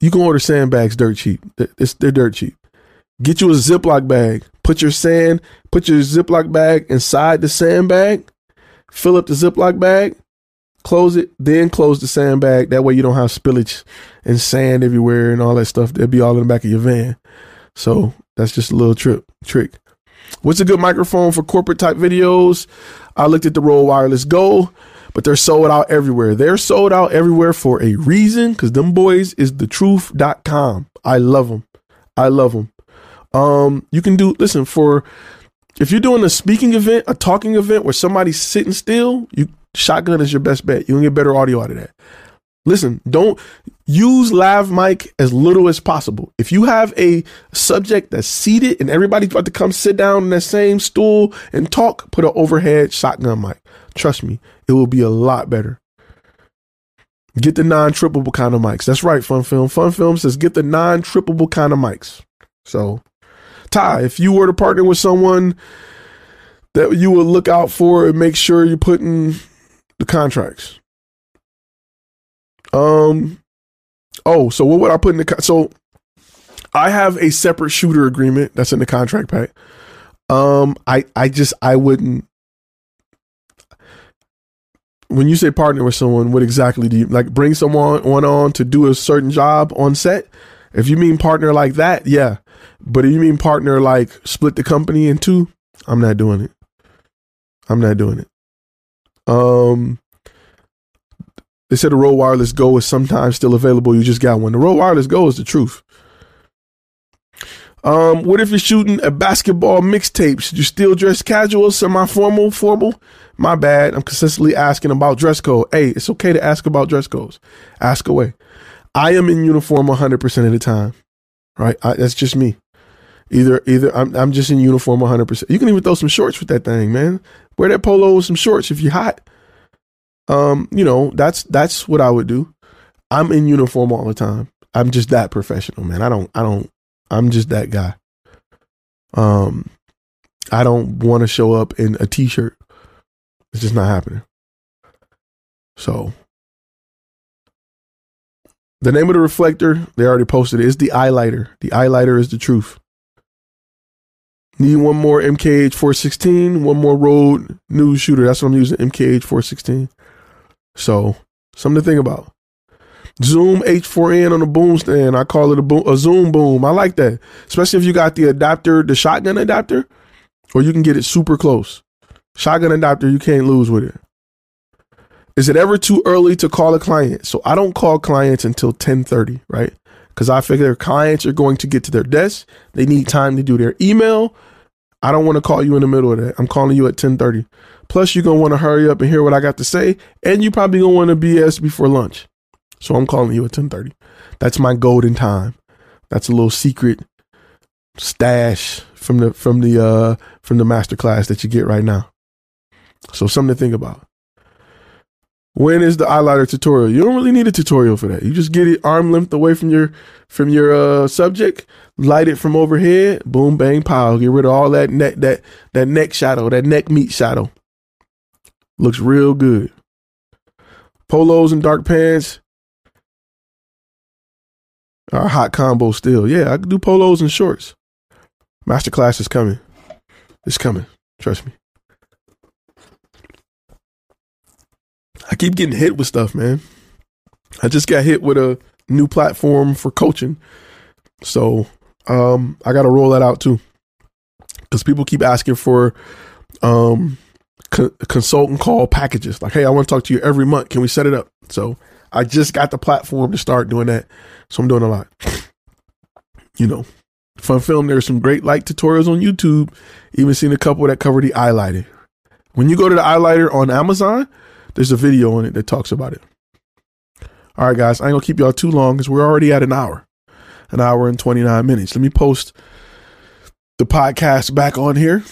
S1: You can order sandbags dirt cheap. It's, they're dirt cheap. Get you a Ziploc bag. Put your sand, put your Ziploc bag inside the sandbag fill up the Ziploc bag, close it, then close the sandbag. That way you don't have spillage and sand everywhere and all that stuff. They'll be all in the back of your van. So that's just a little trip trick. What's a good microphone for corporate type videos? I looked at the Rode Wireless Go, but they're sold out everywhere. They're sold out everywhere for a reason because them boys is the truth.com. I love them. I love them. Um, you can do, listen, for if you're doing a speaking event, a talking event where somebody's sitting still, you shotgun is your best bet. You can get better audio out of that. Listen, don't use lav mic as little as possible. If you have a subject that's seated and everybody's about to come sit down in that same stool and talk, put an overhead shotgun mic. Trust me, it will be a lot better. Get the non trippable kind of mics. That's right, Fun Film. Fun Film says get the non trippable kind of mics. So, Ty, if you were to partner with someone that you would look out for and make sure you're putting the contracts. Um. Oh, so what would I put in the so? I have a separate shooter agreement that's in the contract pack. Um, I I just I wouldn't. When you say partner with someone, what exactly do you like? Bring someone one on to do a certain job on set. If you mean partner like that, yeah. But if you mean partner like split the company in two, I'm not doing it. I'm not doing it. Um, they said the Rode Wireless Go is sometimes still available. You just got one. The Rode Wireless Go is the truth. Um, what if you're shooting a basketball mixtape? Should you still dress casual, semi-formal, formal? My bad. I'm consistently asking about dress code. Hey, it's okay to ask about dress codes. Ask away. I am in uniform 100% of the time. Right? I, that's just me. Either, either I'm, I'm just in uniform 100%. You can even throw some shorts with that thing, man. Wear that polo with some shorts if you're hot. Um, you know, that's that's what I would do. I'm in uniform all the time. I'm just that professional, man. I don't I don't I'm just that guy. Um I don't want to show up in a t-shirt. It's just not happening. So the name of the reflector, they already posted it, is the eyelighter. The eyelighter is the truth. Need one more MKH 416, one more road news shooter. That's what I'm using, MKH 416. So, something to think about. Zoom H4n on a boom stand. I call it a, boom, a Zoom boom. I like that, especially if you got the adapter, the shotgun adapter, or you can get it super close. Shotgun adapter, you can't lose with it. Is it ever too early to call a client? So I don't call clients until 1030, right? Because I figure clients are going to get to their desk. They need time to do their email. I don't want to call you in the middle of that. I'm calling you at 1030. Plus, you're going to want to hurry up and hear what I got to say. And you probably going to want to BS before lunch. So I'm calling you at 1030. That's my golden time. That's a little secret stash from the from the uh from the master class that you get right now. So something to think about. When is the eyelighter tutorial? You don't really need a tutorial for that. You just get it arm length away from your from your uh, subject, light it from overhead, boom, bang, pow. Get rid of all that neck that that neck shadow, that neck meat shadow. Looks real good. Polos and dark pants are hot combo still. Yeah, I can do polos and shorts. Masterclass is coming. It's coming. Trust me. I keep getting hit with stuff, man. I just got hit with a new platform for coaching. So um, I got to roll that out too. Because people keep asking for um, co- consultant call packages. Like, hey, I want to talk to you every month. Can we set it up? So I just got the platform to start doing that. So I'm doing a lot. [laughs] You know, fun film. There's some great light tutorials on YouTube. Even seen a couple that cover the eyelighter. When you go to the eyelighter on Amazon, there's a video on it that talks about it. All right, guys, I ain't gonna keep y'all too long because we're already at an hour, an hour and 29 minutes. Let me post the podcast back on here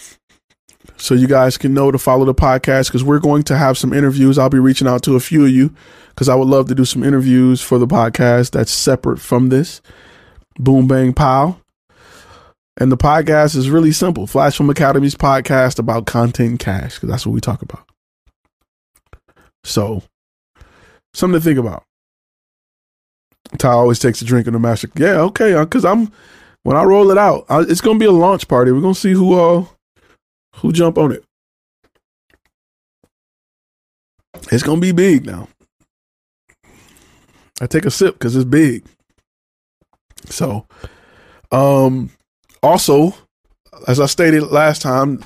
S1: so you guys can know to follow the podcast because we're going to have some interviews. I'll be reaching out to a few of you because I would love to do some interviews for the podcast that's separate from this. Boom, bang, pow. And the podcast is really simple Flash Film Academy's podcast about content cash because that's what we talk about. So, something to think about. Ty always takes a drink in the master. Yeah, okay, because uh, I'm when I roll it out, I, it's gonna be a launch party. We're gonna see who uh who jump on it. It's gonna be big now. I take a sip because it's big. So, um, also, as I stated last time,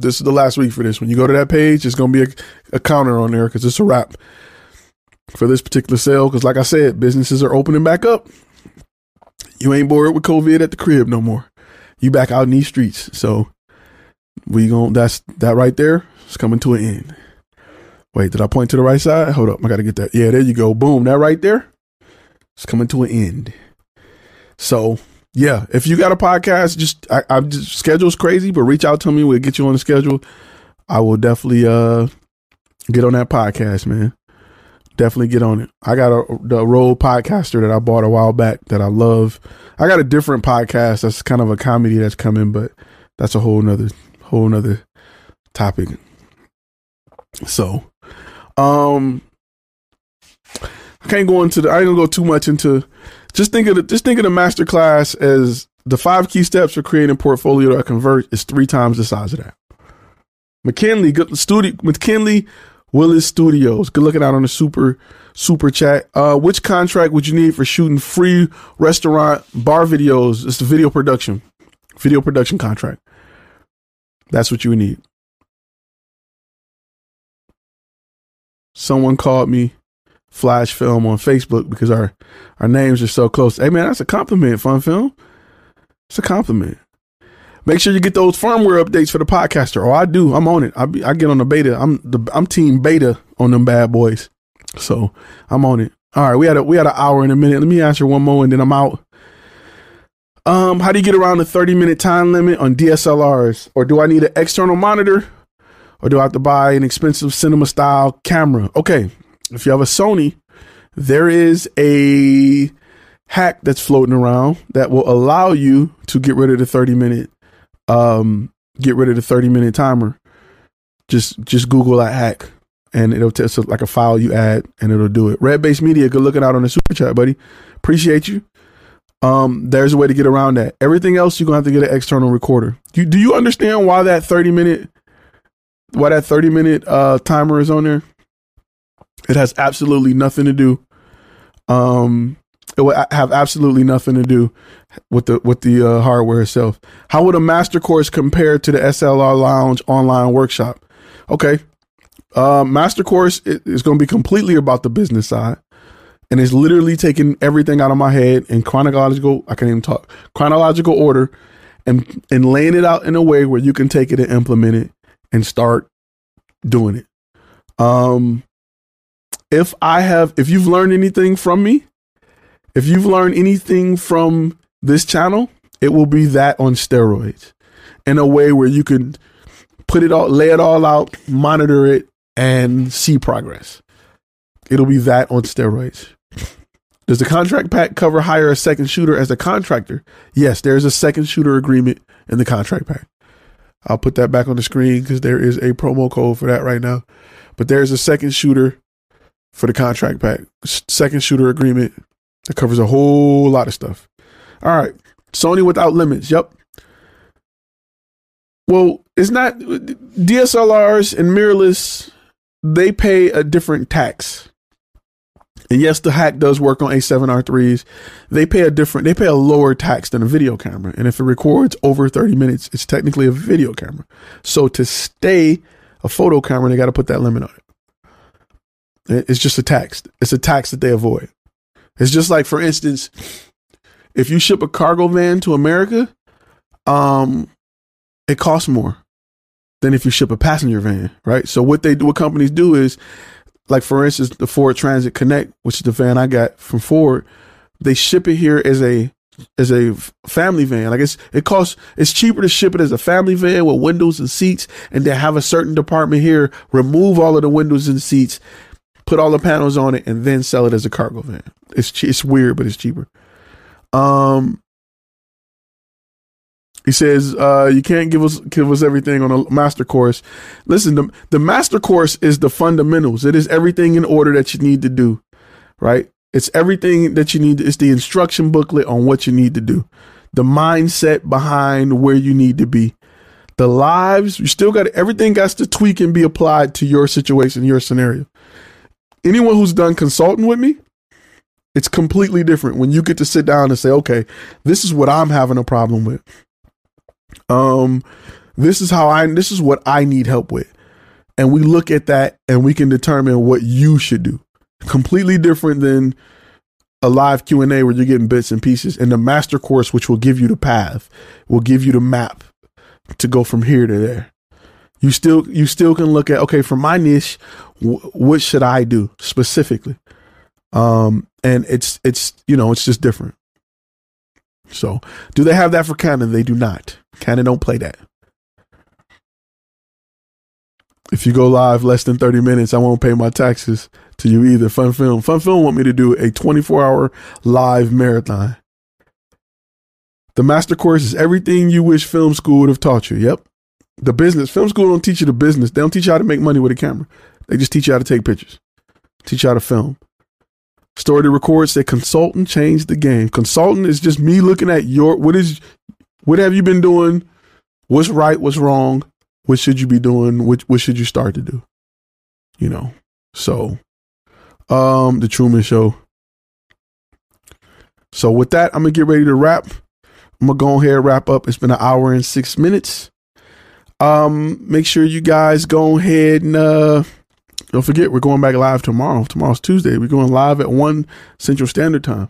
S1: this is the last week for this. When you go to that page, it's gonna be a, a counter on there because it's a wrap for this particular sale. Because, like I said, businesses are opening back up. You ain't bored with COVID at the crib no more. You back out in these streets. So we going that's that right there is coming to an end. Wait, did I point to the right side? Hold up, I got to get that. Yeah, there you go. Boom, that right there. It's coming to an end. So yeah, if you got a podcast, just I, I just schedule's crazy, but reach out to me. We'll get you on the schedule. I will definitely uh get on that podcast, man. Definitely get on it. I got a the Rode podcaster that I bought a while back that I love. I got a different podcast that's kind of a comedy that's coming, but that's a whole nother whole nother topic. So, um, I can't go into the. I ain't gonna go too much into. Just think of the. Just think of the master class as the five key steps for creating a portfolio that convert is three times the size of that. McKinley, good studio. McKinley Willis Studios. Good looking out on the super super chat. Uh, which contract would you need for shooting free restaurant bar videos? It's the video production, video production contract. That's what you would need. Someone called me Flash Film on Facebook because our our names are so close. Hey man, that's a compliment, Fun Film. It's a compliment. Make sure you get those firmware updates for the podcaster. Oh, I do. I'm on it. I be, I get on the beta. I'm the I'm team beta on them bad boys. So I'm on it. All right, we had a we had an hour in a minute. Let me answer one more and then I'm out. Um, how do you get around the 30 minute time limit on DSLRs? Or do I need an external monitor? Or do I have to buy an expensive cinema style camera? Okay, if you have a Sony, there is a hack that's floating around that will allow you to get rid of the 30 minute um get rid of the 30 minute timer. Just just Google that hack and it'll tell test like a file you add and it'll do it. Red Base Media, good looking out on the super chat, buddy. Appreciate you. Um, there's a way to get around that. Everything else, you're gonna have to get an external recorder. Do you, do you understand why that 30 minute, why that 30 minute uh timer is on there? It has absolutely nothing to do. Um, it would have absolutely nothing to do with the with the uh, hardware itself. How would a master course compare to the SLR Lounge online workshop? Okay, uh, master course is going to be completely about the business side and it's literally taking everything out of my head in chronological I can't even talk chronological order and and laying it out in a way where you can take it and implement it and start doing it. Um if I have if you've learned anything from me, if you've learned anything from this channel, it will be that on steroids in a way where you can put it all lay it all out, monitor it and see progress. It'll be that on steroids. Does the contract pack cover hire a second shooter as a contractor? Yes, there's a second shooter agreement in the contract pack. I'll put that back on the screen because there is a promo code for that right now. But there's a second shooter for the contract pack, second shooter agreement that covers a whole lot of stuff. All right, Sony without limits. Yep. Well, it's not DSLRs and mirrorless. They pay a different tax and yes, the hack does work on A7R3s. They pay a different, they pay a lower tax than a video camera. And if it records over 30 minutes, it's technically a video camera. So to stay a photo camera, they got to put that limit on it. It's just a tax. It's a tax that they avoid. It's just like, for instance, if you ship a cargo van to America, um, it costs more than if you ship a passenger van, right? So what they do, what companies do is like for instance, the Ford Transit Connect, which is the van I got from Ford, they ship it here as a as a family van. Like it's it costs it's cheaper to ship it as a family van with windows and seats, and then have a certain department here remove all of the windows and seats, put all the panels on it, and then sell it as a cargo van. It's it's weird, but it's cheaper. Um, he says, uh, you can't give us give us everything on a master course. Listen, the, the master course is the fundamentals. It is everything in order that you need to do, right? It's everything that you need. It's the instruction booklet on what you need to do, the mindset behind where you need to be, the lives. You still got everything got to tweak and be applied to your situation, your scenario. Anyone who's done consulting with me, it's completely different when you get to sit down and say, okay, this is what I'm having a problem with um, this is how I, this is what I need help with. And we look at that and we can determine what you should do. Completely different than a live Q&A where you're getting bits and pieces. And the master course, which will give you the path, will give you the map to go from here to there. You still you still can look at okay for my niche, wh- what should I do specifically? Um, and it's it's you know it's just different. So, do they have that for Canon? They do not. Canon don't play that. If you go live less than 30 minutes, I won't pay my taxes to you either. Fun Film. Fun Film want me to do a 24 hour live marathon. The master course is everything you wish film school would have taught you. Yep. The business. Film school don't teach you the business. They don't teach you how to make money with a camera. They just teach you how to take pictures. Teach you how to film. Story to record said consultant changed the game. Consultant is just me looking at your what is what have you been doing? What's right? What's wrong? What should you be doing? What what should you start to do? You know. So um the Truman Show. So with that, I'm gonna get ready to wrap. I'm gonna go ahead and wrap up. It's been an hour and six minutes. Um, make sure you guys go ahead and uh don't forget, we're going back live tomorrow. Tomorrow's Tuesday. We're going live at 1 Central Standard Time.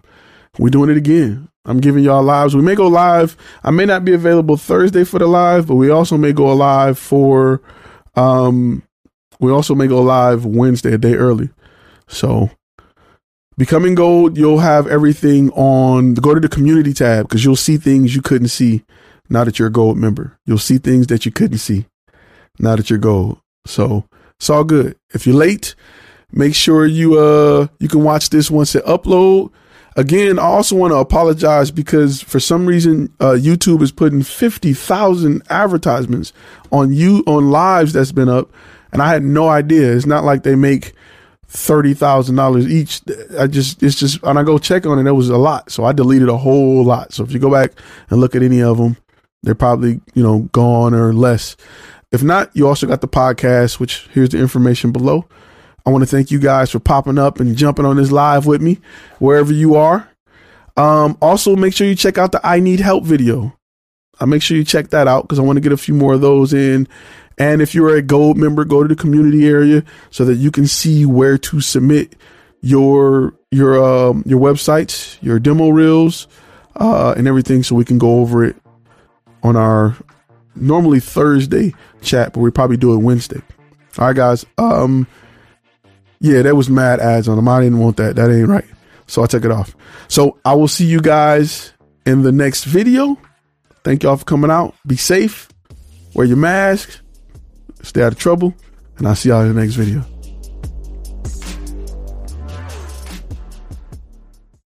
S1: We're doing it again. I'm giving y'all lives. We may go live. I may not be available Thursday for the live, but we also may go live for, um, we also may go live Wednesday, a day early. So, becoming gold, you'll have everything on, go to the community tab because you'll see things you couldn't see now that you're a gold member. You'll see things that you couldn't see now that you're gold. So, it's all good. If you're late, make sure you uh you can watch this once it upload. Again, I also want to apologize because for some reason uh, YouTube is putting fifty thousand advertisements on you on lives that's been up, and I had no idea. It's not like they make thirty thousand dollars each. I just it's just and I go check on it. It was a lot, so I deleted a whole lot. So if you go back and look at any of them, they're probably you know gone or less. If not, you also got the podcast, which here's the information below. I want to thank you guys for popping up and jumping on this live with me, wherever you are. Um, also, make sure you check out the I Need Help video. I uh, make sure you check that out because I want to get a few more of those in. And if you're a gold member, go to the community area so that you can see where to submit your your um, your websites, your demo reels, uh, and everything, so we can go over it on our normally Thursday chat, but we probably do it Wednesday. All right, guys. Um, yeah, that was mad ads on them. I didn't want that. That ain't right. So I took it off. So I will see you guys in the next video. Thank y'all for coming out. Be safe. Wear your mask. Stay out of trouble. And I'll see y'all in the next video.